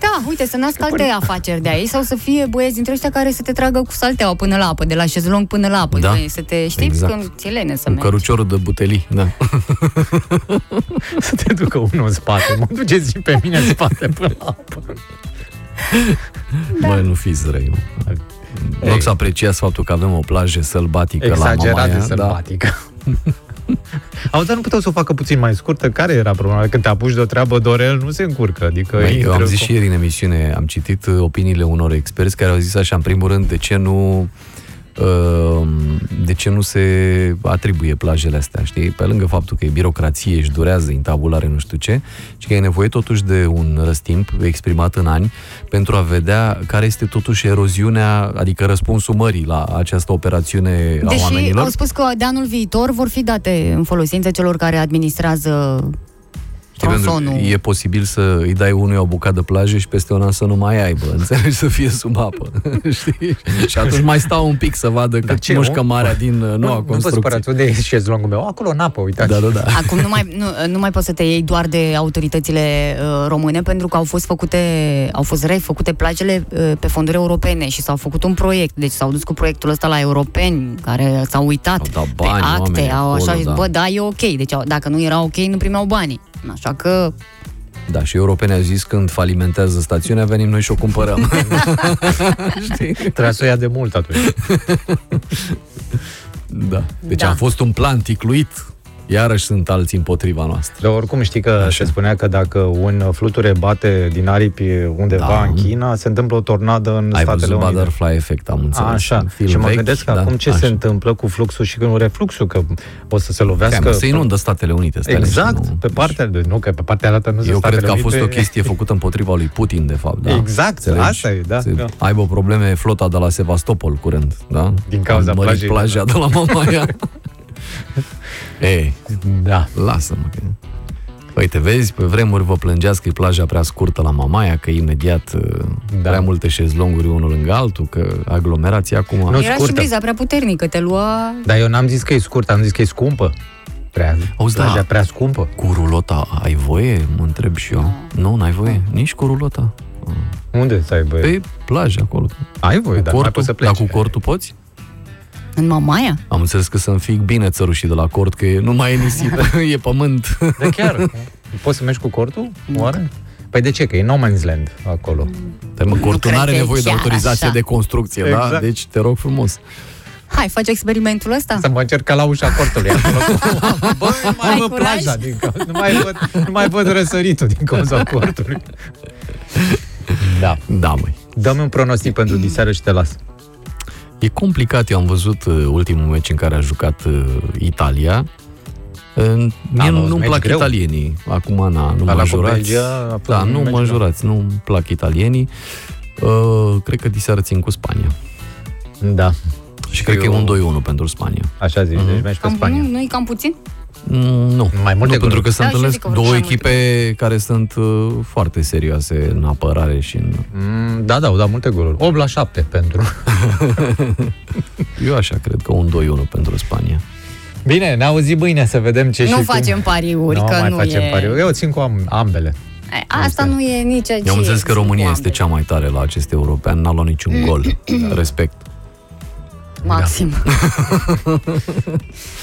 Da, uite, să nască alte afaceri de aici sau să fie băieți dintre ăștia care să te tragă cu salteaua până la apă, de la șezlong până la apă. Da, Băi, Să te știți exact. când ți lene să Un mergi. cărucior de butelii, da. (laughs) să te ducă unul în spate. Mă duceți și pe mine în spate până la apă. Da. Băi, nu fiți răi, mă. În loc să apreciați faptul că avem o plajă sălbatică la Exagerat Mamaia. de sălbatică. Auzi, dar nu puteau să o facă puțin mai scurtă? Care era problema? Când te apuci de o treabă, Dorel nu se încurcă. Adică Băi, eu intră am cu- zis și ieri în emisiune, am citit uh, opiniile unor experți care au zis așa, în primul rând, de ce nu uh, de ce nu se atribuie plajele astea, știi? Pe lângă faptul că e birocrație, își durează intabulare, nu știu ce, și că e nevoie totuși de un răstimp exprimat în ani pentru a vedea care este totuși eroziunea, adică răspunsul mării la această operațiune a Deși oamenilor. au spus că de anul viitor vor fi date în folosință celor care administrează Știi, pentru că tronsonul. e posibil să îi dai unui o bucată de plajă și peste un an să nu mai aibă, (laughs) înțelegi, să fie sub apă. (laughs) Știi? Și atunci mai stau un pic să vadă cât ce, mușcă nu? marea din uh, noua Nu, nu vă construcție. supărați, unde e șezlongul meu? Acolo în apă, uitați. Da, da, da. (laughs) Acum nu mai, nu, nu mai poți să te iei doar de autoritățile uh, române pentru că au fost făcute, au fost refăcute plajele uh, pe fonduri europene și s-au făcut un proiect. Deci s-au dus cu proiectul ăsta la europeni care s-au uitat Au dat pe bani acte, oamenii au așa acolo, zis, da. bă, da, e ok. Deci au- dacă nu era ok, nu primeau banii. Așa că Da, și europenii au zis când falimentează stațiunea, venim noi și o cumpărăm. (laughs) Știi? Trebuia să o ia de mult atunci. (laughs) Da. Deci Da. a fost un plan ticluit, iarăși sunt alții împotriva noastră. Dar oricum știi că Așa. se spunea că dacă un fluture bate din aripi undeva Da. în China, se întâmplă o tornadă în Ai Statele văzut Unite. butterfly effect, am înțeles. Așa. Un film Și mă vechi, gândesc că da, acum ce așa. se întâmplă cu fluxul și cu refluxul, că o să se lovească... Hai, mă, se inundă Statele Unite. stai Exact, liniște, nu? pe partea de... Nu, că pe partea altă nu sunt Eu cred Statele că a fost Unite. o chestie făcută împotriva lui Putin, de fapt. Da? Exact, Înțelegi? asta e, da, Să da. Aibă probleme flota de la Sevastopol curând, da? Din cauza A mărit plajei, plaja da. de la Mamaia. (laughs) Ei, da. lasă-mă. Că... Uite, vezi, pe vremuri vă plângeați că e plaja prea scurtă la Mamaia, că imediat da. prea multe șezlonguri unul lângă altul, că aglomerația acum... Nu era și scurtă. briza prea puternică, te lua... Dar eu n-am zis că e scurt, am zis că e scumpă. Prea, Auzi, plaja da. prea scumpă. Cu rulota ai voie? Mă întreb și eu. Nu, n-ai voie? Nici cu rulota. Unde să aibă? Pe plajă, acolo. Ai voie, cu dar nu mai cortul, poți să pleci. Dar cu cortul poți? În Mamaia? Am înțeles că să-mi fie bine țărușii de la cort, că e- nu mai e nisip, (laughs) e pământ. Da, chiar. Poți să mergi cu cortul? Oare? Păi de ce? Că e no man's land acolo. Dar mă, cortul cred nu are că e nevoie de chiar autorizație așa. de construcție, da? Exact. Deci te rog frumos. Hai, faci experimentul ăsta? Să mă încerc ca la ușa cortului (laughs) acolo. Bă, nu mai Ai văd curaj? plaja din cauza, nu mai văd, nu mai văd răsăritul din cauza cortului. Da. Da, măi. Dă-mi un pronostic pentru diseară și te las. E complicat, eu am văzut uh, ultimul meci în care a jucat uh, Italia. Uh, Mie Da, nu, un nu-mi meci plac greu. italienii. Acum, na, nu Ăla mă cu jurați. Belgia a fost Da, un nu meci mă greu. jurați, nu-mi plac italienii. Uh, cred că diseară țin cu Spania. Da. Și cred că e un 2-1 pentru Spania. Așa zici, deci mergi pe Cam, Spania. nu, nu-i cam puțin? Mm, nu, Mai multe nu pentru goluri. că se Da, și eu întâlnesc zic că vor fi două mai echipe care sunt uh, foarte serioase în apărare și în... Mm, da, da, au dat multe goluri. 8 la 7 pentru. (laughs) Eu așa cred că un 2-1 pentru Spania. Bine, ne auzim mâine să vedem ce Nu și cum. facem pariuri, nu că mai nu facem e... pariuri. Eu țin cu am, ambele. E, Asta nu e nici Eu am înțeles că România este cea mai tare la acest european, n-a luat niciun gol. (clears throat) Respect. Maxim. (laughs)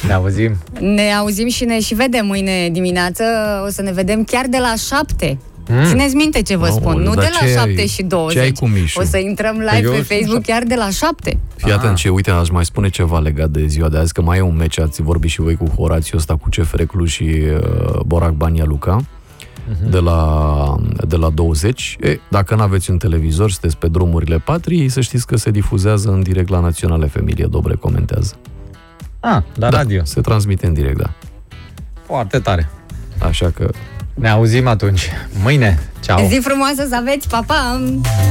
Ne auzim. Ne auzim și ne și vedem mâine dimineață. O să ne vedem chiar de la 7. Mm. Țineți minte ce vă spun, Aoleu, nu dar de la ce 7 ai- și 20. ce ai cu Mișu? O să intrăm Păi live eu pe sunt Facebook chiar de la 7. Fii atent ce, uite, aș mai spune ceva legat de ziua de azi, că mai e un meci, ați vorbit și voi cu Horațiu ăsta, cu CFR Cluj și uh, Borac Bania Luca, de, la, de la 20. E, dacă nu aveți un televizor, sunteți pe drumurile patriei, să știți că se difuzează în direct la Naționale Familie, Dobre comentează. Ah, la Da, radio. se transmite în direct, da. Foarte tare. Așa că Ne auzim atunci. Mâine. Ciao. Zi frumoasă să aveți, pa, pa!